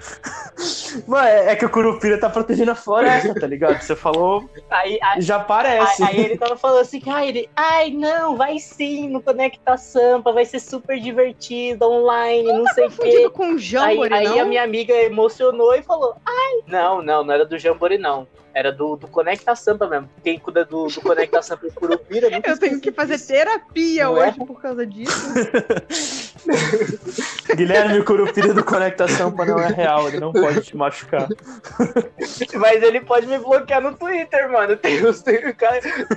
Mano, é é que o Curupira tá protegendo a floresta, tá ligado? Você falou, Aí, aí, já aí, parece. aí ele tava falando assim, que, ai, ele, ai, não, vai sim no Conecta Sampa, vai ser super divertido, online, não sei o quê. Com o Aí, Jambore, aí não? a minha amiga emocionou e falou: Ai, não, não, não era do Jambori, não. Era do, do Conecta Sampa mesmo. Quem cuida do, do Conecta Sampa e Curupira. nunca *laughs* Eu tenho que fazer disso. terapia Não é? hoje por causa disso. *laughs* Guilherme, o Curupira do Conecta Sampa não é real, ele não pode te machucar. *laughs* Mas ele pode me bloquear no Twitter, mano. *laughs* Tem os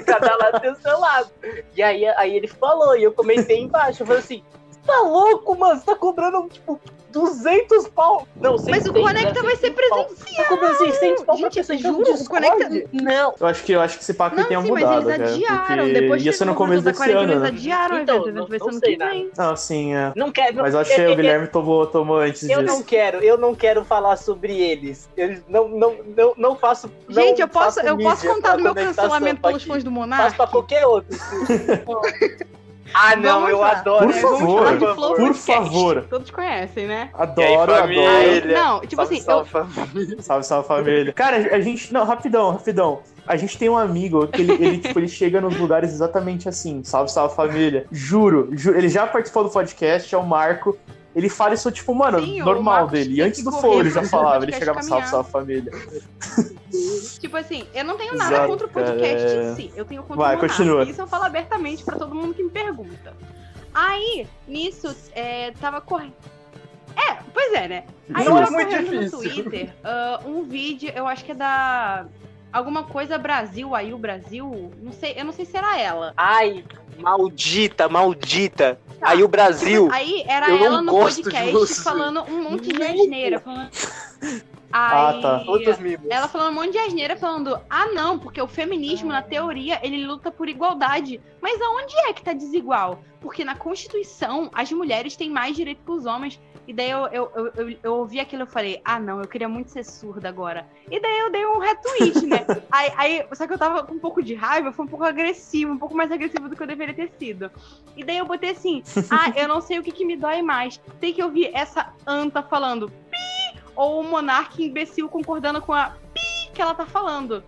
cada lado tem o seu lado. E aí, aí ele falou, e eu comentei embaixo. Eu falei assim: tá louco, mano? Você tá cobrando, tipo, 200 pau. Não, Mas o 600, Conecta né? vai ser 600 pau. presencial. Tá cobrando 600 pau pra Gente, pessoa juro, no o? Conecta- Não. Eu acho que, eu acho que esse papo Não, tenha sim, mas mudado, eles cara. adiaram. Porque Depois ia que ser no começo desse ano, Eles né? adiaram Então, evento. Não- vai ser sei que nada. vem. Não, sim, é. Não quero. Mas eu achei eu- *laughs* o Guilherme tomou, tomou antes Eu disso. não quero, eu não quero falar sobre eles. Eles não, não, não, não faço. não Gente, eu posso, faço eu posso contar pra do meu cancelamento pra pelos fãs do Faço Monark? pra qualquer outro. *laughs* *laughs* ah, não, Vamos eu lá. adoro. Por favor, Vamos falar de Flow Flow Por Podcast. favor. Todos conhecem, né? Adoro, E aí, adoro. Ele- Não, tipo Salve, assim, salve, família. Salve, salve família. Cara, a gente. Não, rapidão, rapidão. A gente tem um amigo que ele, ele, tipo, ele chega nos lugares exatamente assim. Salve, salve família. Juro, juro. Ele já participou do podcast, é o Marco. Ele fala isso, tipo, mano, Sim, normal dele. E antes do Flow ele já falava, ele chegava, salve, salve família. *laughs* tipo assim, eu não tenho nada Exato, contra o podcast cara, é. em si. Eu tenho contra Vai, o continua. Isso eu falo abertamente pra todo mundo que me pergunta. Aí, nisso, é, tava correndo. É, pois é, né? Aí Não tava é muito difícil. no Twitter ah, um vídeo, eu acho que é da. Alguma coisa Brasil, aí o Brasil. Não sei, eu não sei se era ela. Ai, maldita, maldita. Aí o Brasil. Tipo, aí era eu ela no podcast falando um monte de asneira. Falando... Ah, tá. Outros mimos. ela falando um monte de asneira, falando: ah, não, porque o feminismo, na teoria, ele luta por igualdade. Mas aonde é que tá desigual? Porque na Constituição, as mulheres têm mais direito que os homens. E daí eu, eu, eu, eu, ouvi aquilo e falei: ah, não, eu queria muito ser surda agora. E daí eu dei um retweet, né? *laughs* aí, aí, só que eu tava com um pouco de raiva, foi um pouco agressivo, um pouco mais agressivo do que eu deveria ter sido. E daí eu botei assim: *laughs* ah, eu não sei o que, que me dói mais. Tem que ouvir essa anta falando pi ou o monarca imbecil concordando com a pi que ela tá falando.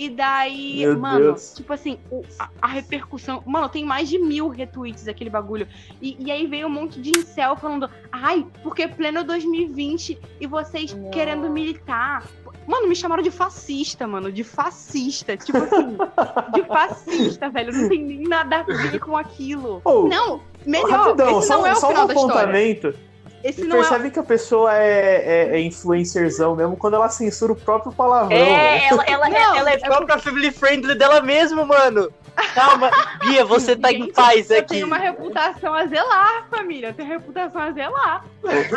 E daí, Meu mano, Deus. tipo assim, o- a, a repercussão. Mano, tem mais de mil retweets aquele bagulho. E, e aí veio um monte de incel falando, ai, porque pleno 2020 e vocês Nossa. querendo militar. Mano, me chamaram de fascista, mano. De fascista. Tipo assim, de fascista, *laughs* velho. Não tem nem nada a ver com aquilo. Ô, Não, melhor. rapidão, esse só, não é o só um final da história. Esse Você não é. percebe que a pessoa é, é, é influencerzão mesmo quando ela censura o próprio palavrão. É, ela, *laughs* ela, Não, ela é é própria family friendly dela mesmo, mano. Calma, *laughs* Bia, você tá em Gente, paz Eu aqui. tenho uma reputação a zelar, família. Eu tenho reputação a zelar.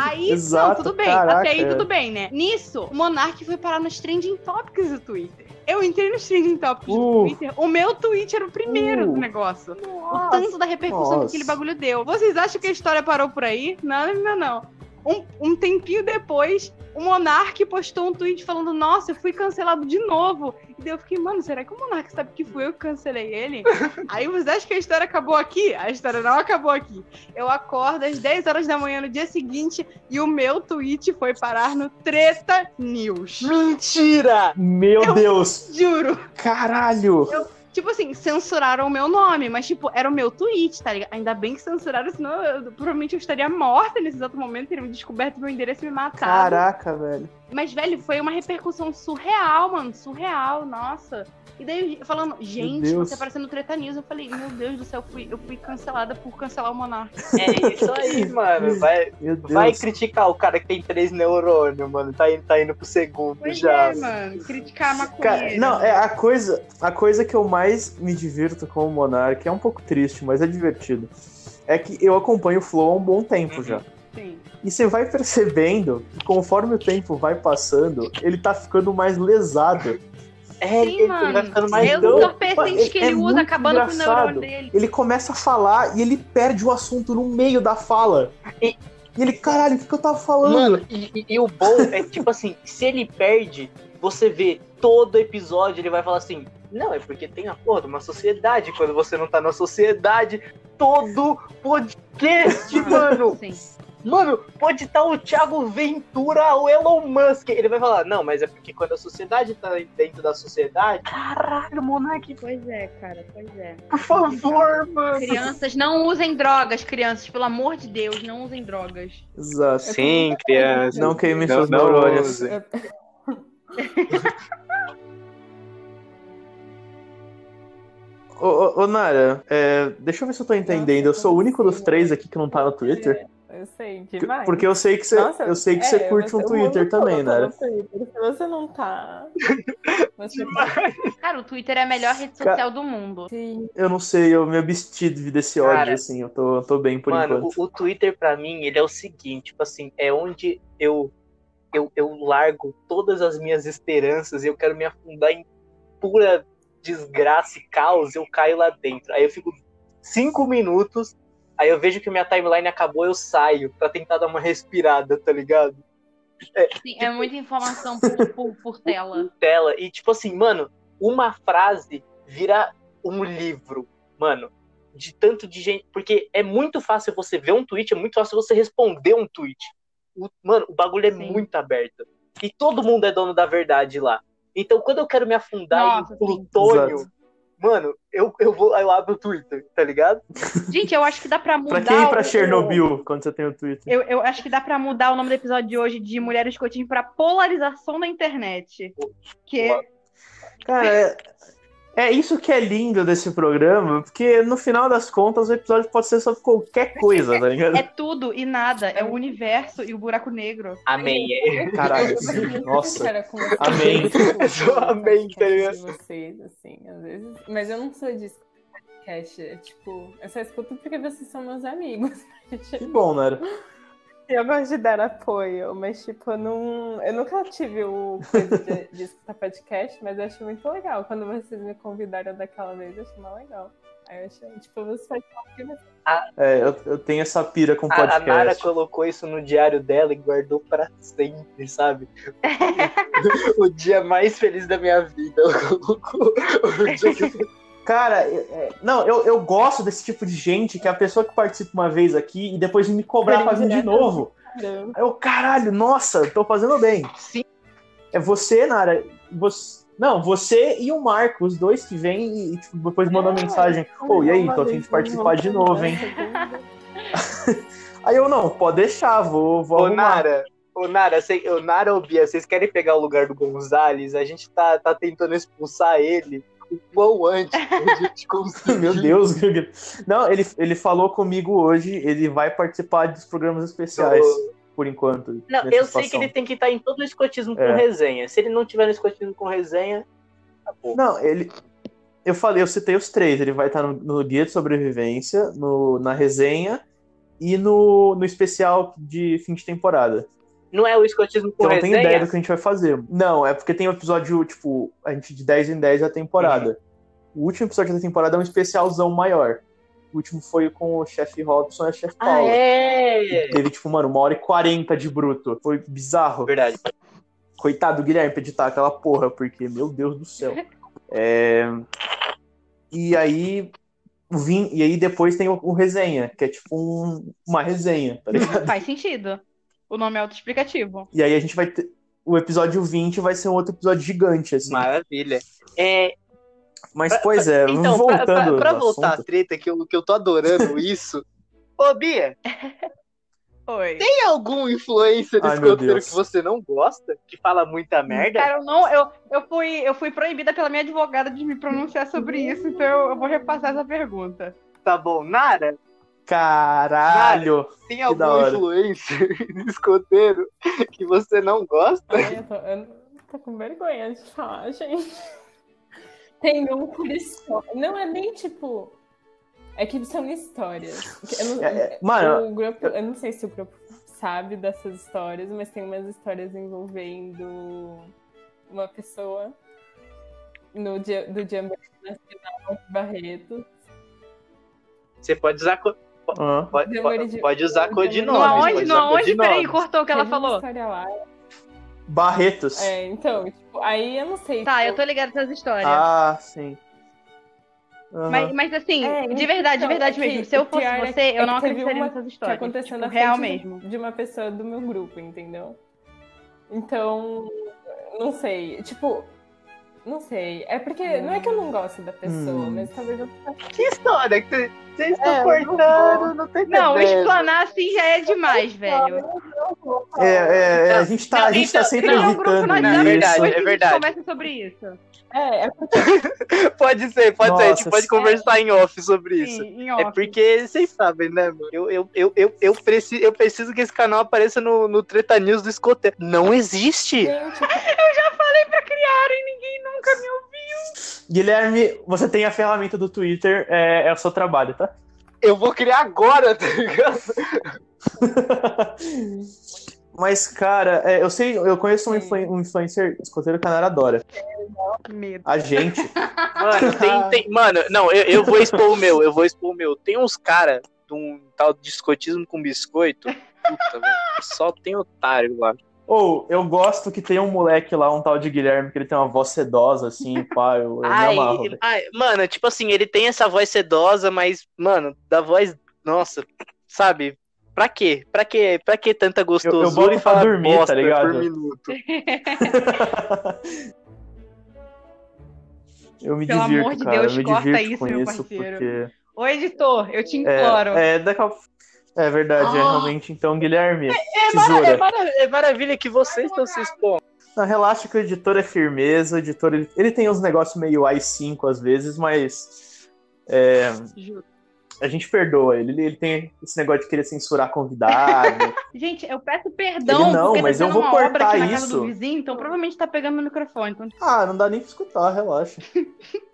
Aí, Exato, *laughs* não, tudo bem. caraca, Até aí, é. tudo bem, né? Nisso, o Monark foi parar nos trending topics do Twitter. Eu entrei nos trending topics do Uh. Twitter. O meu tweet era o primeiro Uh. do negócio. O Nossa. tanto da repercussão que Nossa. aquele bagulho deu. Vocês acham que a história parou por aí? Não, ainda não. Um, um tempinho depois, o Monark postou um tweet falando: Nossa, eu fui cancelado de novo. E daí eu fiquei, mano, será que o Monark sabe que fui eu que cancelei ele? *laughs* Aí vocês acham que a história acabou aqui? A história não acabou aqui. Eu acordo às 10 horas da manhã no dia seguinte e o meu tweet foi parar no Treta News. Mentira! Meu Eu- Deus! Juro. Caralho! Tipo assim, censuraram o meu nome, mas tipo, era o meu tweet, tá ligado? Ainda bem que censuraram, senão eu- provavelmente eu estaria morta nesse exato momento, teriam descoberto meu endereço e me matado. Caraca, velho. Mas, velho, foi uma repercussão surreal, mano. Surreal, nossa. E daí, falando, gente, você apareceu no Treta News, eu falei, meu Deus do céu, eu fui, eu fui cancelada por cancelar o Monark. É isso aí, *laughs* mano. Vai, vai criticar o cara que tem três neurônios, mano. Tá indo, tá indo pro segundo já. é, mano. Criticar a Cara, maconheira. não, é a coisa, a coisa que eu mais me divirto com o Monark é um pouco triste, mas é divertido. É que eu acompanho o Flow há um bom tempo Uhum. já. E você vai percebendo que conforme o tempo vai passando, ele tá ficando mais lesado. É, Sim, ele, ele mano. vai ficando mais é os doido. entorpecentes que É ele usa muito acabando com o engraçado. neurônio dele. Ele começa a falar e ele perde o assunto no meio da fala. E- E ele, caralho, o que, que eu tava falando? Mano, e, e- e o bom é que, tipo assim, se ele perde, você vê todo episódio, ele vai falar assim. Não, é porque tem a porra de uma sociedade. Quando você não tá na sociedade, todo podcast, mano. Sim. Mano, pode estar o Thiago Ventura, o Elon Musk. Ele vai falar, não, mas é porque quando a sociedade tá dentro da sociedade. Caralho, Monark, Pois é, cara, pois é. por favor, mano. Crianças, não usem drogas, crianças. Pelo amor de Deus, não usem drogas. Exato. Sim, criança. Não seus não neurônios. use. *laughs* Ô, ô, ô, Nara, é, deixa eu ver se eu tô entendendo. Eu sou o único dos três aqui que não tá no Twitter. Eu sei, demais. Porque eu sei que você, Nossa, eu sei que é, você curte um eu Twitter também, no Twitter. Se você não tá. *laughs* Você Cara, o Twitter é a melhor rede Ca- social do mundo. Sim. Eu não sei, eu me absti desse ódio, Cara, assim. Eu tô, tô bem por Mano, enquanto. o, o Twitter pra mim, ele é o seguinte, tipo assim, é onde eu, eu, eu largo todas as minhas esperanças e eu quero me afundar em pura desgraça e caos, eu caio lá dentro. Aí eu fico cinco minutos, aí eu vejo que minha timeline acabou, eu saio pra tentar dar uma respirada, tá ligado? Sim, é muita informação por, por, por *laughs* tela. Tela. E tipo assim, mano, uma frase vira um livro, mano. De tanto de gente. Porque é muito fácil você ver um tweet, é muito fácil você responder um tweet. O- mano, o bagulho é Sim. muito aberto. E todo mundo é dono da verdade lá. Então, quando eu quero me afundar Nossa, em plutônio. Mano, eu, eu vou eu abro o Twitter, tá ligado? Gente, eu acho que dá pra mudar. Pra quem ir pra o- Chernobyl quando você tem o Twitter? Eu, eu acho que dá pra mudar o nome do episódio de hoje de Mulheres Cotinho pra polarização da internet. Que Boa. Cara, é, é isso que é lindo desse programa, porque no final das contas o episódio pode ser sobre qualquer coisa, tá ligado? é tudo e nada. É o universo e o buraco negro. Amém. *laughs* Caralho, sim. Nossa. Cara, Amém. *laughs* Eu amém, tá ligado? vocês, assim, às vezes. Mas eu não sou disso. É, tipo, eu só escuto porque vocês são meus amigos. Que bom, Nara. *laughs* Eu gosto de dar apoio, mas tipo, eu não. Eu nunca tive o coisa de, de escutar podcast, mas eu achei muito legal. Quando vocês me convidaram daquela vez, eu achei mó legal. Aí eu achei, tipo, você faz parte da É, eu, eu tenho essa pira com A, a Nara podcast. colocou isso no diário dela e guardou pra sempre, sabe? *laughs* o dia mais feliz da minha vida. Ela colocou *laughs* o dia que eu Cara, é- não, eu, eu gosto desse tipo de gente que é a pessoa que participa uma vez aqui e depois me cobrar pra vir de novo. caramba. Aí eu, caralho, nossa, tô fazendo bem. Sim. É você, Nara. Você, não, você e o Marco, os dois que vêm e tipo, depois mandam É. mensagem. Ô, e aí, tô a fim de participar de novo, hein? *laughs* Aí eu, não, pode deixar, vou, vou Ô, arrumar. Nara, ô, Nara, cê, ô, Nara ou Bia, vocês querem pegar o lugar do Gonzalez? A gente tá, tá tentando expulsar ele o quão antes a *laughs* gente. Meu Deus. Não, ele, ele falou comigo hoje, ele vai participar dos programas especiais, por enquanto. Não, eu sei que situação. ele tem que estar em todo o escotismo com É. resenha. Se ele não tiver no escotismo com resenha, acabou. Não, ele. Eu falei, eu citei os três. Ele vai estar no, no Guia de Sobrevivência, no, na resenha e no, no especial de fim de temporada. Não é o escotismo com Então eu não tenho resenha? ideia do que a gente vai fazer. Não, é porque tem um episódio, tipo, a gente de 10 em 10 da temporada. O último episódio da temporada é um especialzão maior. O último foi com o chefe Robson e a chefe Ah, Paula. é! Teve, tipo, mano, uma hora e quarenta de bruto. Foi bizarro. Verdade. Coitado do Guilherme pra editar aquela porra, porque, meu Deus do céu. É, E aí. o Vin... E aí depois tem o, o resenha, que é tipo um- uma resenha, tá ligado? Faz sentido. O nome é autoexplicativo. E aí a gente vai ter. O episódio 20 vai ser um outro episódio gigante, assim. Maravilha. É, Mas, pois é, então, pra, pra- voltando. pra ao voltar à assunto, treta, que eu, que eu tô adorando *laughs* isso. Ô, Bia, *laughs* Oi. tem algum influencer desse Deus. que você não gosta? Que fala muita merda? Cara, eu não, eu, eu, fui, eu fui proibida pela minha advogada de me pronunciar sobre isso, então eu, eu vou repassar essa pergunta. Tá bom. Nara, Caralho! tem Que da algum influencer *laughs* desse roteiro que você não gosta? Ai, eu tô, eu tô com vergonha de falar, gente. Tem um eles só- Não é nem tipo. É que são histórias. Eu não, É, é, mano, o grupo, eu não sei se o grupo sabe dessas histórias, mas tem umas histórias envolvendo uma pessoa no dia, do Jamboree Nacional de Barreto. Você pode usar, Ah. pode, pode, de- pode usar. No Nomes, aonde? usar aonde? Peraí, cortou o que ela falou. Barretos. É, então, tipo, aí eu não sei. Tá, tipo, eu tô ligada nessas histórias. Ah, sim. Aham. Mas, mas assim, É, de verdade, de então, verdade é que mesmo. Se eu fosse é você, que- eu é não que acreditaria uma nessas que histórias. aconteceu tipo, na real mesmo. de uma pessoa do meu grupo, entendeu? Então, não sei. Tipo, não sei. É porque não é que eu não gosto da pessoa, Hum. mas talvez eu Que história que vocês- vocês estão É, eu não cortando, não tem Não, explanar assim já é demais, velho. É, é, é, a gente tá, a gente tá Não, sempre Não, um grupo evitando Não, é isso. verdade, é que a gente verdade. conversa sobre isso. É, é *laughs* Pode ser, pode ser. A gente Nossa, pode sim. conversar em off sobre isso. Sim, em É off. porque vocês sabem, né, mano? Eu, eu, eu, eu, eu, preciso, eu preciso que esse canal apareça no, no Treta News do escoteiro. Não existe! gente, *laughs* Falei pra criarem, ninguém nunca me ouviu. Guilherme, você tem a ferramenta do Twitter, é, é o seu trabalho, tá? Eu vou criar agora, tá ligado? *laughs* Mas, cara, é, eu sei, eu conheço um, Sim. influen- um influencer escoteiro que a Nara adora. Medo. A gente. *laughs* Mano, tem, tem, mano, não, eu, eu vou expor o meu, eu vou expor o meu. Tem uns cara de um tal de escotismo com biscoito. Puta, velho. Só tem otário lá. Ou, eu gosto que tem um moleque lá, um tal de Guilherme, que ele tem uma voz sedosa, assim, *laughs* pá, eu, eu me Ai, amarro. velho. ai, mano, tipo assim, ele tem essa voz sedosa, mas, mano, da voz, nossa, sabe? Pra quê? Pra quê? Pra que tanta gostosura boto e pra dormir, tá ligado? por minuto? *laughs* eu me Pelo divirto, amor de cara, Deus, eu me corta divirto isso, com meu isso, parceiro. porque... Ô, editor, eu te imploro. É, é, daqui a... é verdade, é Ah. realmente. Então, Guilherme, É, mara- é mara- é maravilha que vocês estão se expondo. Não, relaxa que o editor é firmeza, o editor ele, ele tem uns negócios meio i5 às vezes, mas é, a gente perdoa ele. ele. tem esse negócio de querer censurar convidado. *laughs* Gente, eu peço perdão Ele não, porque mas tá eu vou cortar aqui na casa isso. do vizinho, então provavelmente tá pegando no microfone. Então... ah, não dá nem pra escutar, relaxa. *laughs*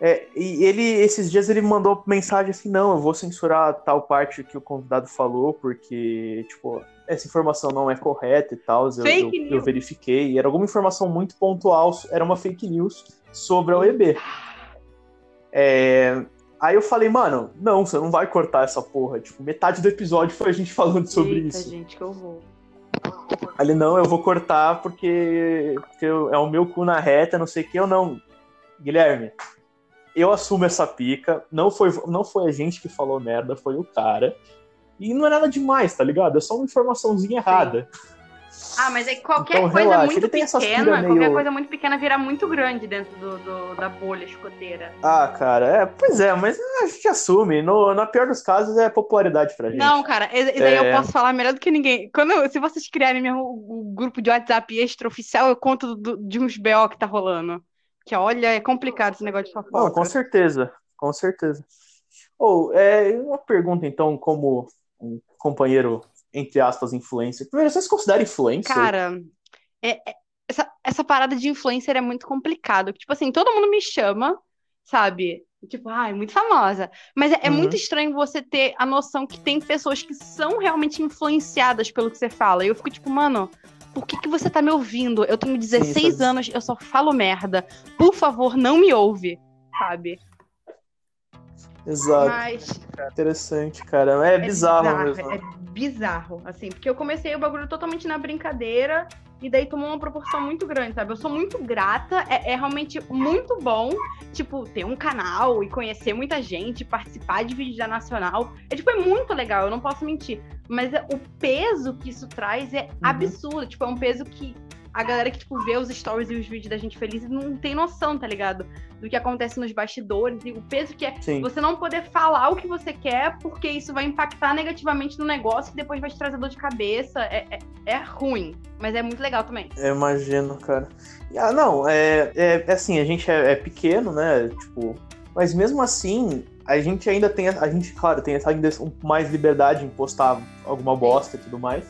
É, e ele, esses dias, ele mandou mensagem assim: não, eu vou censurar tal parte que o convidado falou, porque, tipo, essa informação não é correta e tal. Eu, eu, eu verifiquei. E era alguma informação muito pontual, era uma fake news sobre a OEB. É, aí eu falei, mano, não, você não vai cortar essa porra. Tipo, metade do episódio foi a gente falando sobre Eita, isso. gente, que eu vou. Aí ele, não, eu vou cortar porque, porque é o meu cu na reta, não sei o que, eu não. Guilherme, eu assumo essa pica, não foi, não foi a gente que falou merda, foi o cara. E não é nada demais, tá ligado? É só uma informaçãozinha errada. Ah, mas é que qualquer Então, coisa relaxa, muito pequena, meio- qualquer coisa muito pequena vira muito grande dentro do, do- da bolha escoteira. Ah, cara, é, pois é, mas a gente assume. No, na pior dos casos é popularidade pra gente. Não, cara, e, e daí É. eu posso falar melhor do que ninguém. Quando, se vocês criarem mesmo o, o grupo de WhatsApp extra-oficial, eu conto do- de uns BO que tá rolando. Que olha, é complicado esse negócio de fofoca. Não, com certeza, com certeza. Ou, é, uma pergunta então, como um companheiro, entre aspas, influencer. Primeiro, vocês consideram influencer? Cara, é- é- essa, essa parada de influencer é muito complicado. Tipo assim, todo mundo me chama, sabe? Tipo, ai, muito famosa. Mas é, é Uhum. muito estranho você ter a noção que tem pessoas que são realmente influenciadas pelo que você fala. E eu fico tipo, mano, por que que você tá me ouvindo? Eu tenho 16 isso é- anos, eu só falo merda. Por favor, não me ouve, sabe? Exato, Mas interessante, cara. É, bizarro, mesmo. É bizarro, assim, porque eu comecei o bagulho totalmente na brincadeira e daí tomou uma proporção muito grande, sabe? Eu sou muito grata, é, é realmente muito bom, tipo, ter um canal e conhecer muita gente, participar de vídeo da Nacional. É, tipo, é muito legal, eu não posso mentir. Mas é- o peso que isso traz é absurdo, tipo, é um peso que a galera que, tipo, vê os stories e os vídeos da gente feliz não tem noção, tá ligado? Do que acontece nos bastidores e o peso que é Sim. você não poder falar o que você quer, porque isso vai impactar negativamente no negócio, que depois vai te trazer dor de cabeça. É, é, é ruim, mas é muito legal também. Eu imagino, cara. E, Ah, não, é, é, é assim, a gente é, é pequeno, né? Tipo, mas mesmo assim, a gente ainda tem, a gente, claro, tem essa mais liberdade em postar alguma bosta e tudo mais.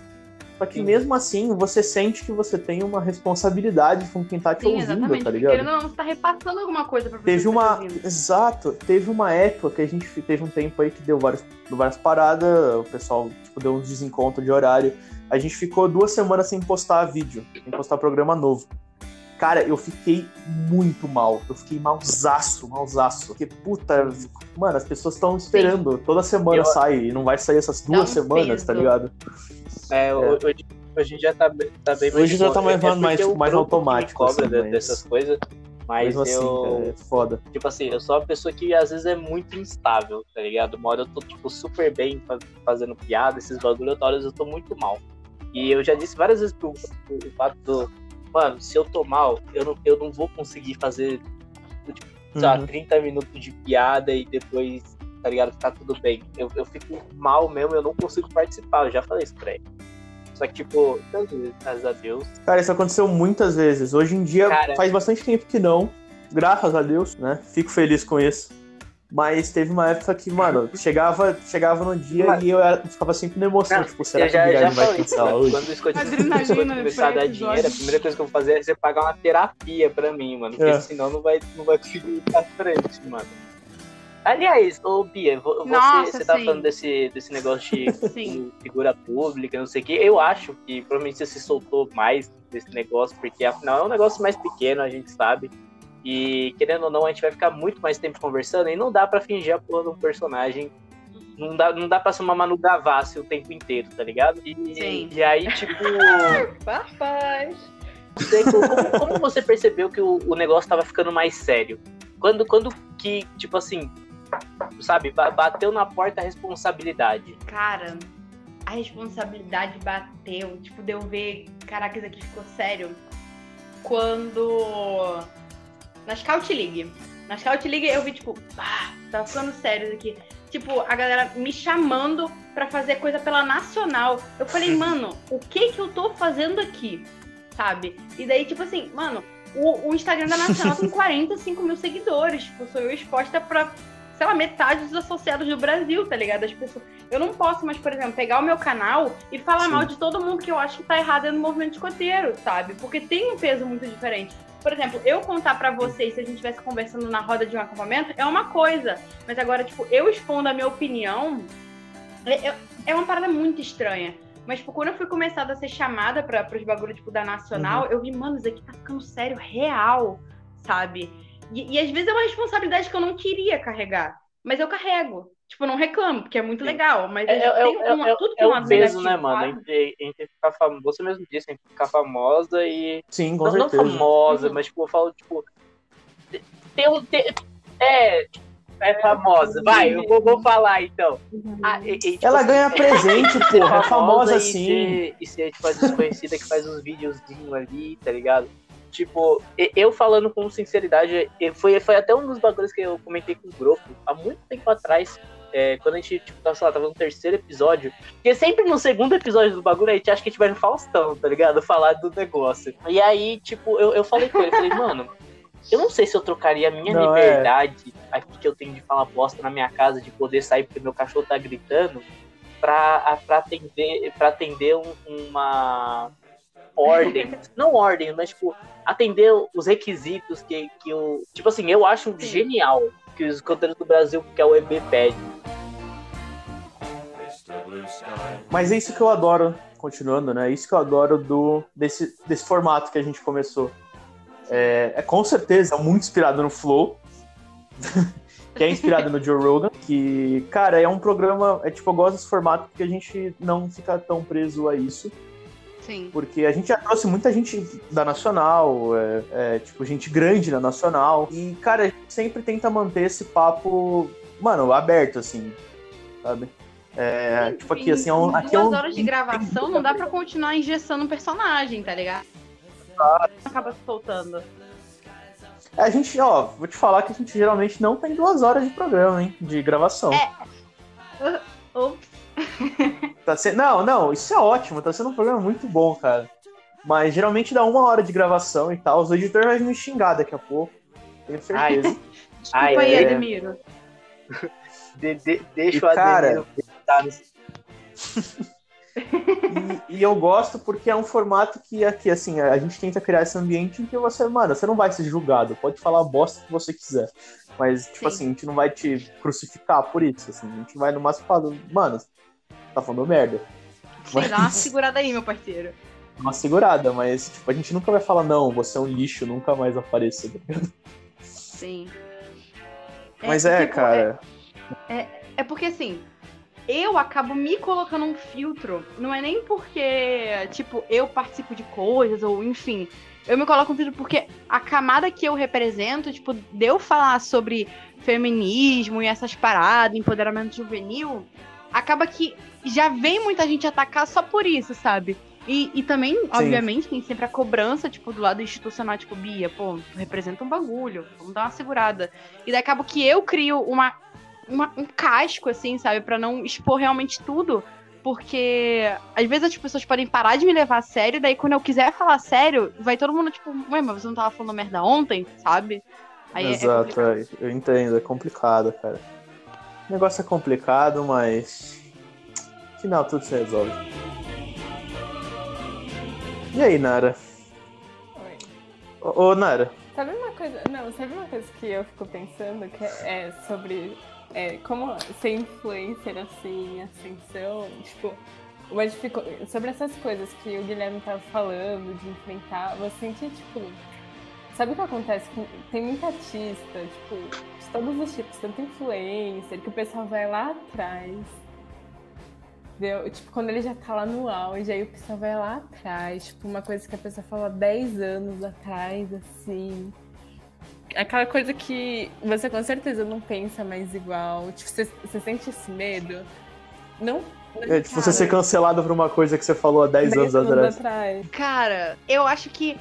Só que Sim. mesmo assim, você sente que você tem uma responsabilidade com quem tá te Sim, ouvindo, exatamente. tá Porque ligado? ou não, você tá repassando alguma coisa pra pessoa Teve tá uma. Exato, teve uma época que a gente teve um tempo aí que deu várias, várias paradas, o pessoal tipo, deu uns desencontros de horário. A gente ficou duas semanas sem postar vídeo, sem postar programa novo. Cara, eu fiquei muito mal. Eu fiquei malzaço, malzaço. Porque, puta, mano, as pessoas estão esperando. Toda semana Eu- sai e não vai sair essas duas semanas, tá ligado? É, hoje, hoje em dia tá, bem- tá bem mais Hoje já tá mais- É mais- mais automático, cobra assim, mas- dessas coisas. Mas Mesmo assim, eu. cara, é foda. Tipo assim, eu sou uma pessoa que às vezes é muito instável, tá ligado? Uma hora eu tô, tipo, super bem fa- fazendo piada, esses bagulho, outra hora eu tô muito mal. E eu já disse várias vezes pro, pro, pro Pato do. Mano, se eu tô mal, eu não, eu não vou conseguir fazer, sei lá, Uhum. 30 minutos de piada e depois, tá ligado? Ficar tudo bem. Eu, eu fico mal mesmo, eu não consigo participar. Eu já falei isso pra ele. Só que, tipo, graças a Deus. Cara, isso aconteceu muitas vezes. Hoje em dia Cara. faz bastante tempo que não. Graças a Deus, né? Fico feliz com isso. Mas teve uma época que, mano, chegava, chegava no dia Mano. e eu era- ficava sempre na emoção. Não, tipo, será eu que o já, já Guilherme vai cancelar mano, hoje? quando o Scott, começar a dar dinheiro, a primeira coisa que eu vou fazer é você pagar uma terapia pra mim, mano. Porque É. senão não vai, não vai conseguir ir pra frente, mano. Aliás, ô Bia, vo- você, Nossa, você tá sim. falando desse, desse negócio de *laughs* de figura pública, não sei o que. Eu acho que provavelmente você se soltou mais desse negócio, porque afinal é um negócio mais pequeno, a gente sabe. E querendo ou não, a gente vai ficar muito mais tempo conversando e não dá pra fingir a porra de um personagem. Não dá, não dá pra ser uma Manu Gavassi o tempo inteiro, tá ligado? E, Sim. e aí, tipo, *laughs* Papai. como, como você percebeu que o, o negócio tava ficando mais sério? Quando, quando que, tipo assim, sabe, ba- bateu na porta a responsabilidade. Cara, a responsabilidade bateu. Tipo, de eu ver, caraca, isso aqui ficou sério. Quando. Na Scout League. Na Scout League eu vi, tipo, ah, tá ficando sério isso aqui. Tipo, a galera me chamando pra fazer coisa pela Nacional. Eu falei, mano, o que que eu tô fazendo aqui? Sabe? E daí, tipo assim, mano, o, o Instagram da Nacional *laughs* tem 45 mil seguidores. Tipo, sou eu exposta pra, sei lá, metade dos associados do Brasil, tá ligado? As pessoas. Eu não posso mais, por exemplo, pegar o meu canal e falar Sim. mal de todo mundo que eu acho que tá errado do movimento escoteiro, sabe? Porque tem um peso muito diferente. Por exemplo, eu contar pra vocês se a gente estivesse conversando na roda de um acampamento é uma coisa. Mas agora, tipo, eu expondo a minha opinião é, é- é uma parada muito estranha. Mas, tipo, quando eu fui começada a ser chamada pra, pros bagulhos, tipo, da Nacional, eu vi, mano, isso aqui tá ficando sério, real, sabe? E, e às vezes é uma responsabilidade que eu não queria carregar. Mas eu carrego. Tipo, eu não reclamo, porque é muito Sim. legal. Mas É, é, tem é, uma- é, tudo é tem um o lado peso, né, mano? Entre, entre ficar famosa. Você mesmo disse, entre ficar famosa e. Sim, com Não, não certeza. famosa, Uhum. mas tipo, eu falo, tipo. Tem um. tem- é, é famosa. Vai, eu vou, vou falar então. Ah, e- e, tipo, Ela ganha *laughs* presente, porra. É famosa e assim. Ser, e ser, tipo, a desconhecida que faz uns videozinhos ali, tá ligado? Tipo, eu falando com sinceridade, foi, foi até um dos bagulhos que eu comentei com o grupo há muito tempo atrás. é, quando a gente, tipo, tava, sei lá, tava no terceiro episódio. Porque sempre no segundo episódio do bagulho a gente acha que a gente vai no Faustão, tá ligado? Falar do negócio. E aí, tipo, eu, eu falei com ele, falei, mano, eu não sei se eu trocaria a minha Não, é. liberdade aqui que eu tenho de falar bosta na minha casa, de poder sair porque meu cachorro tá gritando, pra, pra atender, pra atender um- uma ordem. não ordem, mas tipo, atender os requisitos que, que o. Tipo assim, eu acho Sim. genial que os escoteiros do Brasil, que é o EB pede. Mas é isso que eu adoro, continuando, né? É isso que eu adoro do, desse, desse formato que a gente começou. É, é com certeza muito inspirado no Flow, *laughs* que é inspirado no Joe Rogan, que, cara, é um programa. É tipo, eu gosto desse formato porque a gente não fica tão preso a isso. Sim. Porque a gente já trouxe muita gente da Nacional, é, é, tipo, gente grande na Nacional. E, cara, a gente sempre tenta manter esse papo, mano, aberto, assim, sabe? É, tipo, aqui, assim, é um, aqui é duas um, horas de gravação não dá pra continuar engessando um personagem, tá ligado? Acaba se soltando. A gente, ó, vou te falar que a gente geralmente não tem duas horas de programa, hein? De gravação. É. *laughs* Ops. Tá se- Não, não, isso é ótimo, tá sendo um programa muito bom, cara. Mas geralmente dá uma hora de gravação e tal. Os editores vão me xingar daqui a pouco. Tenho certeza. *laughs* Desculpa Ai, aí, é. Ademiro. *laughs* De, de, deixa E, o cara, Ademiro nesse- *laughs* E, e eu gosto porque é um formato que aqui, assim, a gente tenta criar esse ambiente em que você, mano, você não vai ser julgado, pode falar a bosta que você quiser. Mas, tipo Sim. assim, a gente não vai te crucificar por isso, assim, a gente vai no máximo falar, mano, tá falando merda. Sim, dá uma segurada aí, meu parceiro. Uma segurada, mas, tipo, a gente nunca vai falar, não, você é um lixo, nunca mais apareça. tá ligado? Sim. Mas é, tipo, cara. É porque assim, eu acabo me colocando um filtro. Não é nem porque, tipo, eu participo de coisas, ou enfim. Eu me coloco um filtro porque a camada que eu represento, tipo, de eu falar sobre feminismo e essas paradas, empoderamento juvenil, acaba que já vem muita gente atacar só por isso, sabe? E, e também, Sim. obviamente, tem sempre a cobrança, tipo, do lado institucional, tipo, Bia, pô, representa um bagulho, vamos dar uma segurada. E daí acaba que eu crio uma uma, um casco, assim, sabe? para não expor realmente tudo. Porque às vezes as pessoas podem parar de me levar a sério, daí quando eu quiser falar sério, vai todo mundo tipo, ué, mas você não tava falando merda ontem, sabe? Aí é Exato, é eu entendo, é complicado, cara. O negócio é complicado, mas. Final tudo se resolve. E aí, Nara? Oi. Ô, ô, Nara. Sabe uma coisa. Não, sabe uma coisa que eu fico pensando que é sobre é, como ser influencer assim, ascensão, tipo, dificuldade, sobre essas coisas que o Guilherme tava falando, de enfrentar, você sente, tipo, sabe o que acontece? Tem muita artista, tipo, de todos os tipos, tanto influencer, que o pessoal vai lá atrás. Entendeu? Tipo, quando ele já tá lá no auge, aí o pessoal vai lá atrás, tipo, uma coisa que a pessoa falou 10 anos atrás, assim aquela coisa que você com certeza não pensa mais igual. Tipo, você, você sente esse medo. Não. É, tipo, você ser cancelado por uma coisa que você falou há 10, 10 anos, anos atrás. atrás. Cara, eu acho que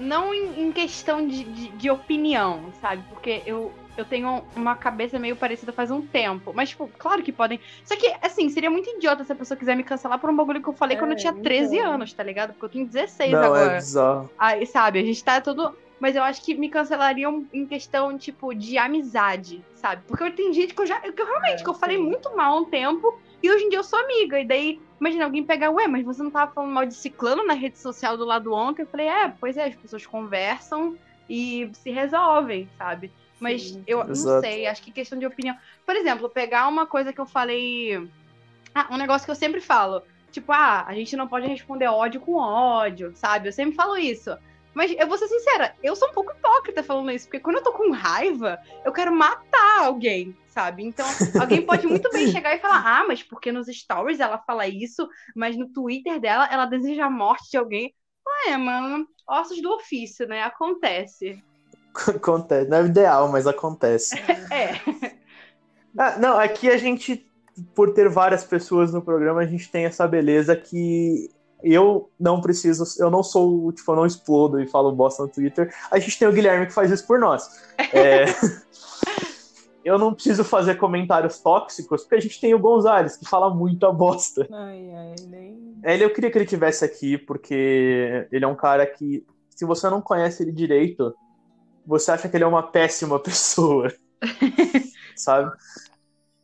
não em, em questão de, de, de, opinião, sabe? Porque eu, eu tenho uma cabeça meio parecida faz um tempo. Mas, tipo, claro que podem. Só que, assim, seria muito idiota se a pessoa quiser me cancelar por um bagulho que eu falei é, quando eu tinha 13 então... anos, tá ligado? Porque eu tenho 16 não, é agora. É bizarro. Aí, sabe, a gente tá todo mas eu acho que me cancelariam em questão, tipo, de amizade, sabe? Porque eu tenho gente que eu já. Que eu realmente, é, que eu falei muito mal há um tempo e hoje em dia eu sou amiga. E daí, imagina alguém pegar, ué, mas você não tava falando mal de ciclano na rede social do lado ontem? Eu falei, é, pois é, as pessoas conversam e se resolvem, sabe? Mas Sim, eu exato. não sei, acho que questão de opinião. Por exemplo, pegar uma coisa que eu falei. Ah, um negócio que eu sempre falo. Tipo, ah, a gente não pode responder ódio com ódio, sabe? Eu sempre falo isso. Mas eu vou ser sincera, eu sou um pouco hipócrita falando isso, porque quando eu tô com raiva, eu quero matar alguém, sabe? Então, alguém pode muito bem *laughs* chegar e falar: ah, mas porque nos stories ela fala isso, mas no Twitter dela ela deseja a morte de alguém. Ué, mano, ossos do ofício, né? Acontece. Acontece. Não é ideal, mas acontece. *laughs* é. Ah, não, aqui a gente, por ter várias pessoas no programa, a gente tem essa beleza que eu não preciso, eu não sou, tipo, eu não explodo e falo bosta no Twitter. A gente tem o Guilherme que faz isso por nós. É, *laughs* eu não preciso fazer comentários tóxicos, porque a gente tem o Gonzalez, que fala muita bosta. Ai, ai, nem... Ele, eu queria que ele tivesse aqui, porque ele é um cara que, se você não conhece ele direito, você acha que ele é uma péssima *laughs* pessoa. *laughs* sabe?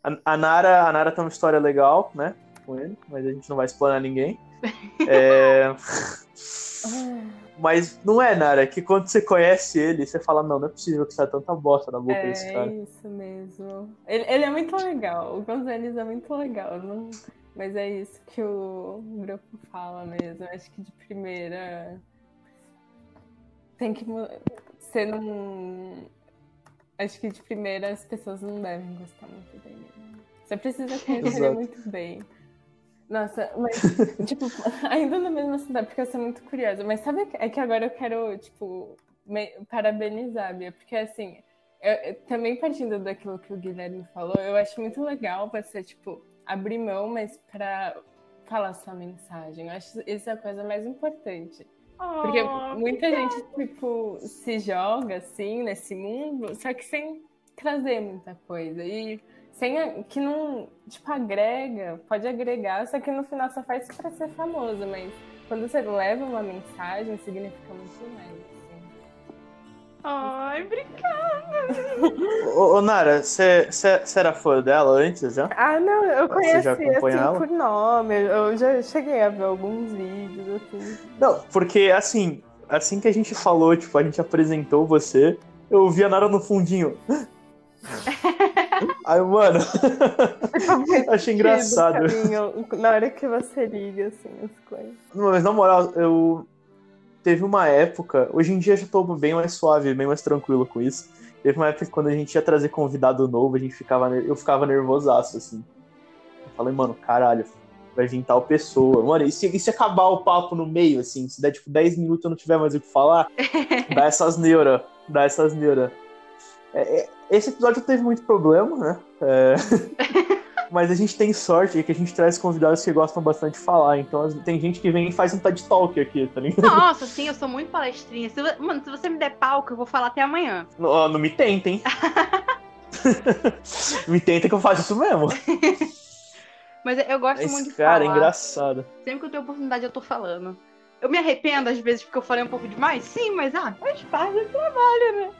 A, a, Nara, a Nara tem uma história legal, né? Com ele, mas a gente não vai explanar ninguém. É... *laughs* Mas não é, Nara, é que quando você conhece ele, você fala, não, não é possível que saia tanta bosta na boca é, desse cara. É isso mesmo. Ele, ele, é muito legal, o Gonzalez é muito legal. Não... Mas é isso que o grupo fala mesmo. Acho que de primeira tem que ser num. Acho que de primeira as pessoas não devem gostar muito dele. Você precisa conhecer ele muito bem. Nossa, mas, *laughs* tipo, *laughs* ainda na mesma cidade, porque eu sou muito curiosa, mas sabe, é que agora eu quero, tipo, me, parabenizar, Bia, porque assim, eu, eu, também partindo daquilo que o Guilherme falou, eu acho muito legal você, tipo, abrir mão, mas pra falar sua mensagem. Eu acho isso a coisa mais importante. Oh, porque muita gente, tipo, se joga assim nesse mundo, só que sem trazer muita coisa. E sem que não, tipo, agrega, pode agregar, só que no final só faz para ser famoso, mas quando você leva uma mensagem, significa muito mais. Assim. Ai, obrigada! ô, ô, Nara, você era fã dela antes já? Ah, não, eu conheci assim ela? por nome, eu já cheguei a ver alguns vídeos, assim. Não, porque assim, assim que a gente falou, tipo, a gente apresentou você, eu vi a Nara no fundinho. *laughs* Aí, mano, *laughs* achei engraçado. Caminho, na hora que você liga, assim, as coisas. Mas na moral, eu. Teve uma época. Hoje em dia já tô bem mais suave, bem mais tranquilo com isso. Teve uma época que quando a gente ia trazer convidado novo, a gente ficava. Eu ficava nervosaço, assim. Falei, mano, caralho, vai vir tal pessoa. Mano, e se, e se acabar o papo no meio, assim, se der tipo 10 minutos e eu não tiver mais o que falar, *laughs* dá essas neuras, dá essas neuras. É, é, esse episódio teve muito problema, né? É... *laughs* Mas a gente tem sorte que a gente traz convidados que gostam bastante de falar. Então tem gente que vem e faz um TED Talk aqui, tá ligado? Nossa, sim, eu sou muito palestrinha. Se, mano, se você me der palco, eu vou falar até amanhã. Não, não me tentem. *laughs* me tentem que eu faço isso mesmo. *laughs* Mas eu gosto Esse muito de cara é falar. engraçado. Sempre que eu tenho oportunidade, eu tô falando. Eu me arrependo às vezes porque eu falei um pouco demais? Sim, mas ah, faz parte do trabalho, né?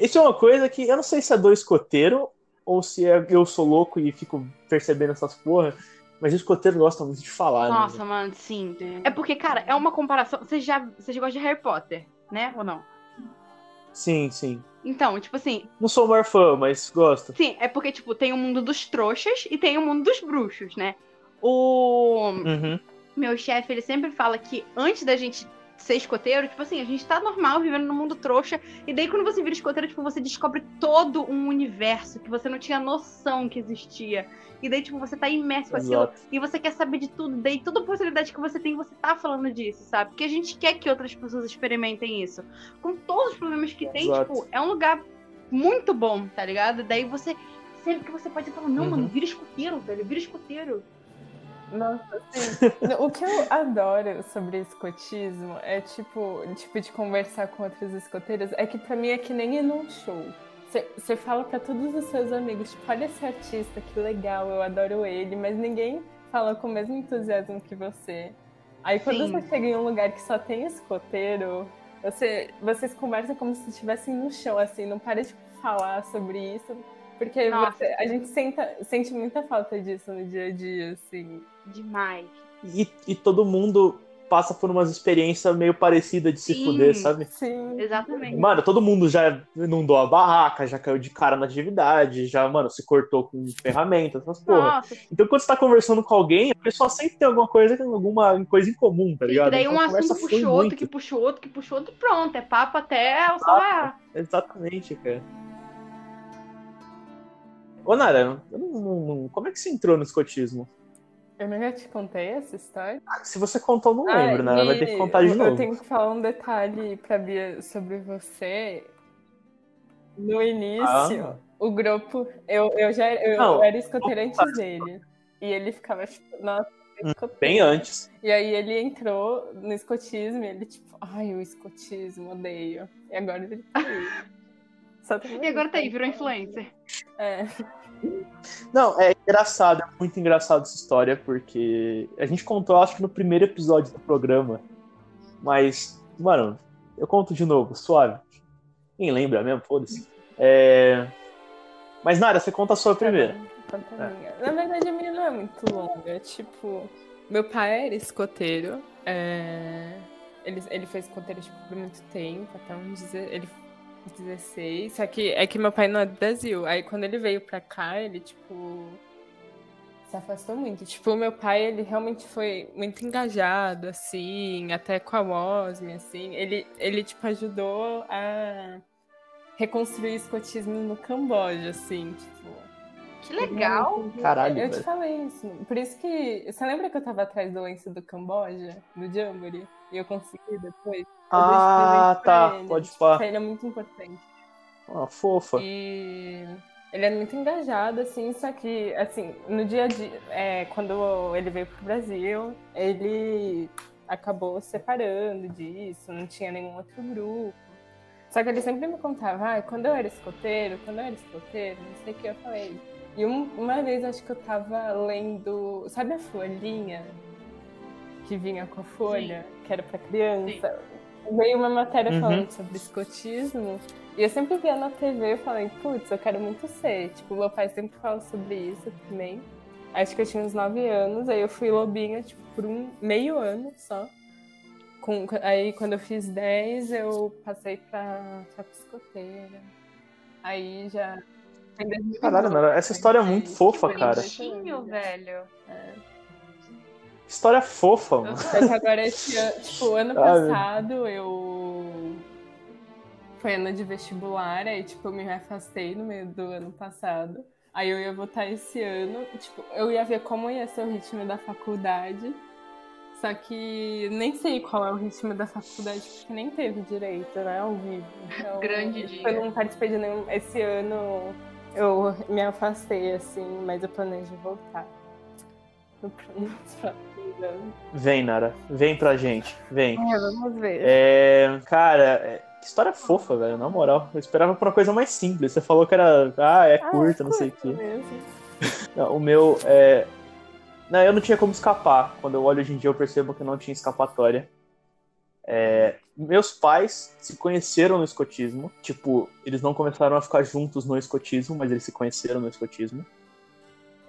Isso é uma coisa que eu não sei se é do escoteiro ou se é eu sou louco e fico percebendo essas porra, mas os escoteiros gostam muito de falar, né? Nossa, mano, sim. É porque, cara, é uma comparação. Você já, você já gosta de Harry Potter, né? Ou não? Sim, sim. Então, tipo assim, Não sou o maior fã, mas gosto. sim, é porque, tipo, tem o mundo dos trouxas e tem o mundo dos bruxos, né? O Uhum. meu chefe, ele sempre fala que antes da gente ser escoteiro, tipo assim, a gente tá normal vivendo no mundo trouxa, e daí quando você vira escoteiro, tipo, você descobre todo um universo que você não tinha noção que existia. E daí, tipo, você tá imerso com aquilo e você quer saber de tudo. Daí toda oportunidade que você tem, você tá falando disso, sabe? Porque a gente quer que outras pessoas experimentem isso. Com todos os problemas que tem, Exato. tipo, é um lugar muito bom, tá ligado? Daí você. Sempre que você pode falar, não, Uhum. mano, vira escoteiro, velho, vira escoteiro. Nossa, sim. *laughs* o que eu adoro sobre escotismo é, tipo, tipo, de conversar com outros escoteiros, é que pra mim é que nem ir num show. Você fala pra todos os seus amigos, tipo, olha esse artista, que legal, eu adoro ele, mas ninguém fala com o mesmo entusiasmo que você. Aí quando Sim. você chega em um lugar que só tem escoteiro, você, vocês conversam como se estivessem no chão, assim, não para de falar sobre isso. Porque você- a gente senta- sente muita falta disso no dia a dia, assim. Demais. E, e todo mundo passa por umas experiências meio parecidas de se Sim. fuder, sabe? Sim. Exatamente. Mano, todo mundo já inundou a barraca, já caiu de cara na atividade, já, mano, se cortou com ferramentas, essas porra. Nossa, Então, quando você tá conversando com alguém, a pessoa sempre tem alguma coisa, alguma coisa em comum, tá e ligado? daí Então, um assunto puxa outro, muito. que puxa outro, que puxa outro, e pronto. É papo até o raiar. Exatamente, cara. Ô, Nara, não- não- como é que você entrou no escotismo? Eu já te contei essa história? Ah, Se você contou, não lembro, Ah, né? Vai ter que contar de eu, novo. Eu tenho que falar um detalhe pra Bia sobre você. No início, Ah. o grupo. Eu, eu já eu, Não, eu era escoteira antes dele. E ele ficava tipo, nossa, Hum, escoteiro. Bem antes. E aí ele entrou no escotismo e ele, tipo, ai, o escotismo, odeio. E agora ele tá aí. *laughs* Tá E agora tá aí, virou influencer. É. Não, é engraçado, é muito engraçado essa história, porque a gente contou, acho que no primeiro episódio do programa. Mas, mano, eu conto de novo, suave. Quem lembra mesmo? Foda-se. É... Mas, Nara, você conta a sua primeira. Conta a É. Na verdade, a minha não é muito longa. Tipo, meu pai era escoteiro. é, Ele, ele foi escoteiro tipo, por muito tempo, até uns ele 16. Só que é que meu pai não é do Brasil. Aí quando ele veio pra cá, ele, tipo. Se afastou muito. Tipo, o meu pai, ele realmente foi muito engajado, assim, até com a WOSM, assim. Ele, ele tipo, ajudou a reconstruir o escotismo no Camboja, assim, tipo. Que legal. Caralho, Eu te velho. falei isso. Por isso que. Você lembra que eu tava atrás do lenço do Camboja, do Jamboree? E eu consegui depois? Ah, tá. ele. Pode Tipo, pá. pra ele é muito importante. Ah, fofa. E ele é muito engajado, assim, só que, assim, no dia a dia, é, quando ele veio pro Brasil, ele acabou separando disso, não tinha nenhum outro grupo. Só que ele sempre me contava, ah, quando eu era escoteiro, quando eu era escoteiro, não sei o que eu falei. E um- uma vez acho que eu tava lendo, sabe a folhinha que vinha com a folha, que era pra criança? Veio uma matéria Uhum. falando sobre escotismo. E eu sempre via na TV e falei, putz, eu quero muito ser. Tipo, meu pai sempre fala sobre isso também. Acho que eu tinha uns 9 anos, aí eu fui lobinha, tipo, por um meio ano só. Com, aí quando eu fiz 10, eu passei pra, pra piscoteira. Aí já. em 2012, Caralho, essa história é muito fofa, cara. Bonitinho, velho. História fofa, mano. Que agora esse ano, tipo, ano passado eu. Foi ano de vestibular, aí tipo, eu me afastei no meio do ano passado. Aí eu ia votar esse ano. Tipo, eu ia ver como ia ser o ritmo da faculdade. Só que nem sei qual é o ritmo da faculdade, porque nem teve direito, né? Ao vivo. Então, Grande dia. Eu não participei de nenhum. Esse ano eu me afastei, assim, mas eu planejo voltar. Vem, Nara. Vem pra gente. Vem. É, vamos ver. É, cara, é- que história fofa, velho. Na moral. Eu esperava por uma coisa mais simples. Você falou que era. Ah, é Ah, curta, é não sei o quê. *laughs* Não, o meu é. Não, eu não tinha como escapar. Quando eu olho hoje em dia, eu percebo que não tinha escapatória. É, Meus pais se conheceram no escotismo. Tipo, eles não começaram a ficar juntos no escotismo, mas eles se conheceram no escotismo.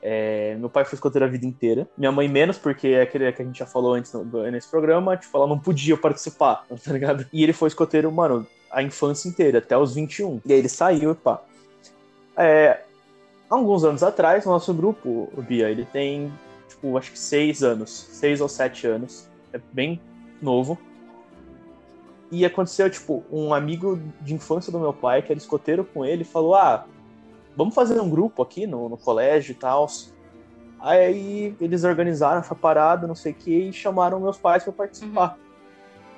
É, Meu pai foi escoteiro a vida inteira. Minha mãe menos, porque é aquele que a gente já falou antes no- nesse programa. Tipo, ela não podia participar, *laughs* tá ligado? E ele foi escoteiro, mano, a infância inteira, até os 21. E aí ele saiu e pá. É, alguns anos atrás, nosso grupo, o Bia, ele tem, tipo, acho que seis anos, seis ou sete anos, é bem novo. E aconteceu, tipo, um amigo de infância do meu pai, que era escoteiro com ele, falou: Ah, vamos fazer um grupo aqui no, no colégio e tal. Aí eles organizaram essa parada, não sei o que, e chamaram meus pais para participar.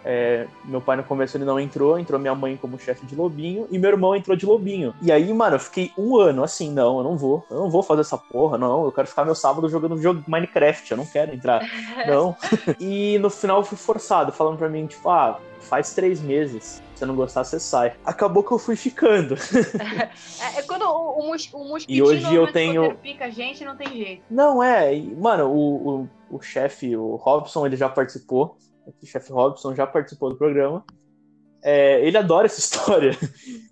É, meu pai no começo ele não entrou, entrou minha mãe como chefe de lobinho e meu irmão entrou de lobinho. E aí, mano, eu fiquei um ano assim, não, eu não vou, eu não vou fazer essa porra, não, eu quero ficar meu sábado jogando jogo Minecraft, eu não quero entrar, *laughs* não. e no final eu fui forçado, falando pra mim, tipo, ah, faz três meses, se você não gostar, você sai. Acabou que eu fui ficando. *laughs* É, é quando o, o, mos- o mosquitinho E hoje eu tenho- pica a gente, não tem jeito. Não, é, mano, o, o, o chefe, o Robson, ele já participou, o chefe Robson já participou do programa. É, ele adora essa *laughs* história.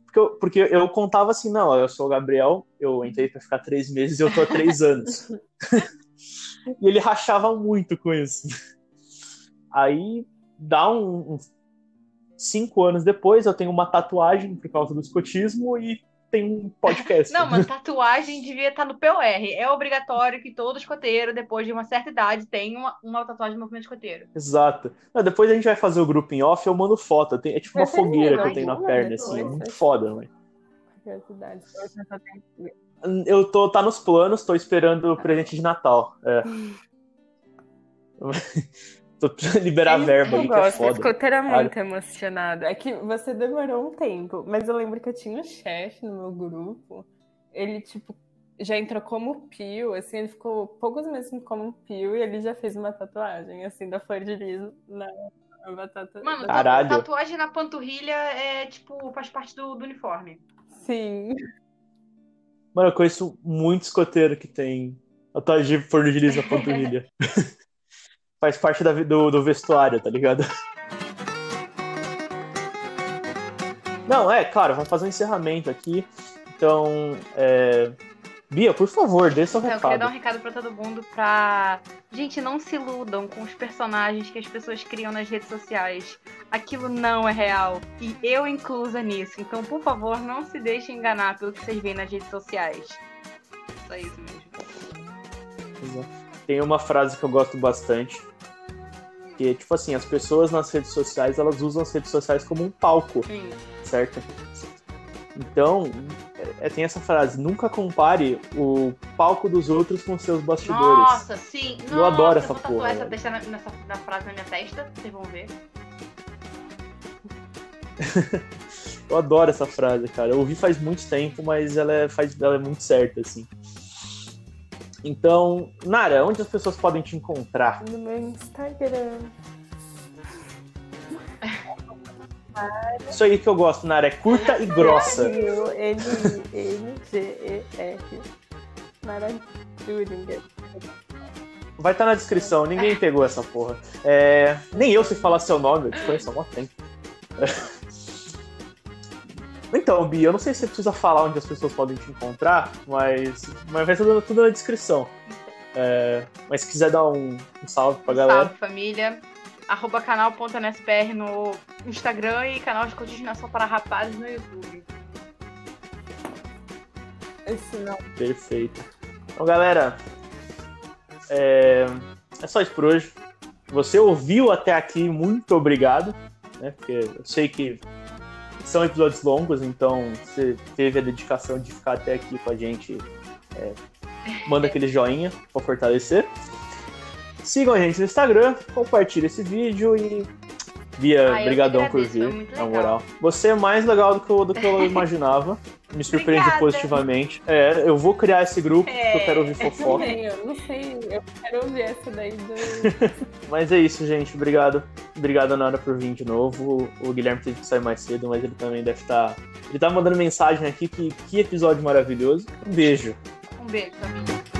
Porque eu, porque eu contava assim, não, eu sou o Gabriel, eu entrei pra ficar três meses e eu tô há três *laughs* anos. e ele rachava muito com isso. Aí, dá um, uns cinco anos depois, eu tenho uma tatuagem por causa do escotismo e tem um podcast. Não, mas tatuagem devia estar no POR. É obrigatório que todo escoteiro, depois de uma certa idade, tenha uma, uma tatuagem do movimento escoteiro. Exato. Não, depois a gente vai fazer o grupo em off, eu mando foto. Tem- é tipo uma fogueira que eu tenho na não, perna, assim. É né? muito foda. Curiosidade. Hoje eu tô, tá nos planos, tô esperando o presente de Natal. É. *laughs* tô precisando *laughs* liberar a verba aí, Eu que é foda. escoteiro é muito emocionado. É que você demorou um tempo, mas eu lembro que eu tinha um chefe no meu grupo. Ele, tipo, já entrou como Pio, assim, ele ficou poucos meses como Pio e ele já fez uma tatuagem, assim, da flor de lis na, na batata. Mano, Caralho. tatuagem na panturrilha é, tipo, faz parte do, do uniforme. Sim. Mano, eu conheço muito escoteiro que tem tatuagem de forno de lis na *laughs* panturrilha. *laughs* Faz parte da do, do vestuário, tá ligado? Não, é, claro, vamos fazer um encerramento aqui. Então, é... Bia, por favor, dê seu Então, eu queria dar um recado. recado pra todo mundo pra. Gente, não se iludam com os personagens que as pessoas criam nas redes sociais. Aquilo não é real. E eu inclusa nisso. Então, por favor, não se deixem enganar pelo que vocês veem nas redes sociais. Só isso mesmo. Tem uma frase que eu gosto bastante. Que é tipo assim, as pessoas nas redes sociais, elas usam as redes sociais como um palco, Sim. certo? Então, é, tem essa frase, nunca compare o palco dos outros com seus bastidores. Nossa, sim. Eu Nossa, adoro essa vou tatuar porra, essa deixar nessa, na frase na minha testa, vocês vão ver. *laughs* Eu adoro essa frase, cara. Eu ouvi faz muito tempo, mas ela é, faz, ela é muito certa, assim. Então, Nara, onde as pessoas podem te encontrar? No meu Instagram. Isso aí que eu gosto, Nara, é curta e grossa. N-N-G-E-R. Mara Duringer. Vai estar na descrição, ninguém pegou essa porra. É, Nem eu sei falar seu nome, eu te conheço há muito tempo. *laughs* Então, Bia, eu não sei se você precisa falar onde as pessoas podem te encontrar, mas, mas vai tudo, tudo na descrição. É, Mas se quiser dar um, um salve pra galera. Salve, família. Arroba canal.nspr no Instagram e canal de continuação para rapazes no YouTube. Esse não. Perfeito. Então, galera, é, é só isso por hoje. Você ouviu até aqui, muito obrigado. Né? Porque eu sei que são episódios longos, então você teve a dedicação de ficar até aqui com a gente É, manda aquele joinha pra fortalecer. Sigam a gente no Instagram, compartilhem esse vídeo e Bia, Ah, brigadão por vir, na moral. Você é mais legal do que eu, do que eu *laughs* imaginava. Me surpreende Obrigada. positivamente. É, eu vou criar esse grupo, porque eu quero ouvir Eu fofoca. eu não sei, eu quero ouvir essa daí do. *laughs* Mas é isso, gente. Obrigado. Obrigado, Nara, por vir de novo. O Guilherme teve que sair mais cedo, mas ele também deve estar. Ele tá mandando mensagem aqui que, que episódio maravilhoso. Um beijo. Um beijo, amigo.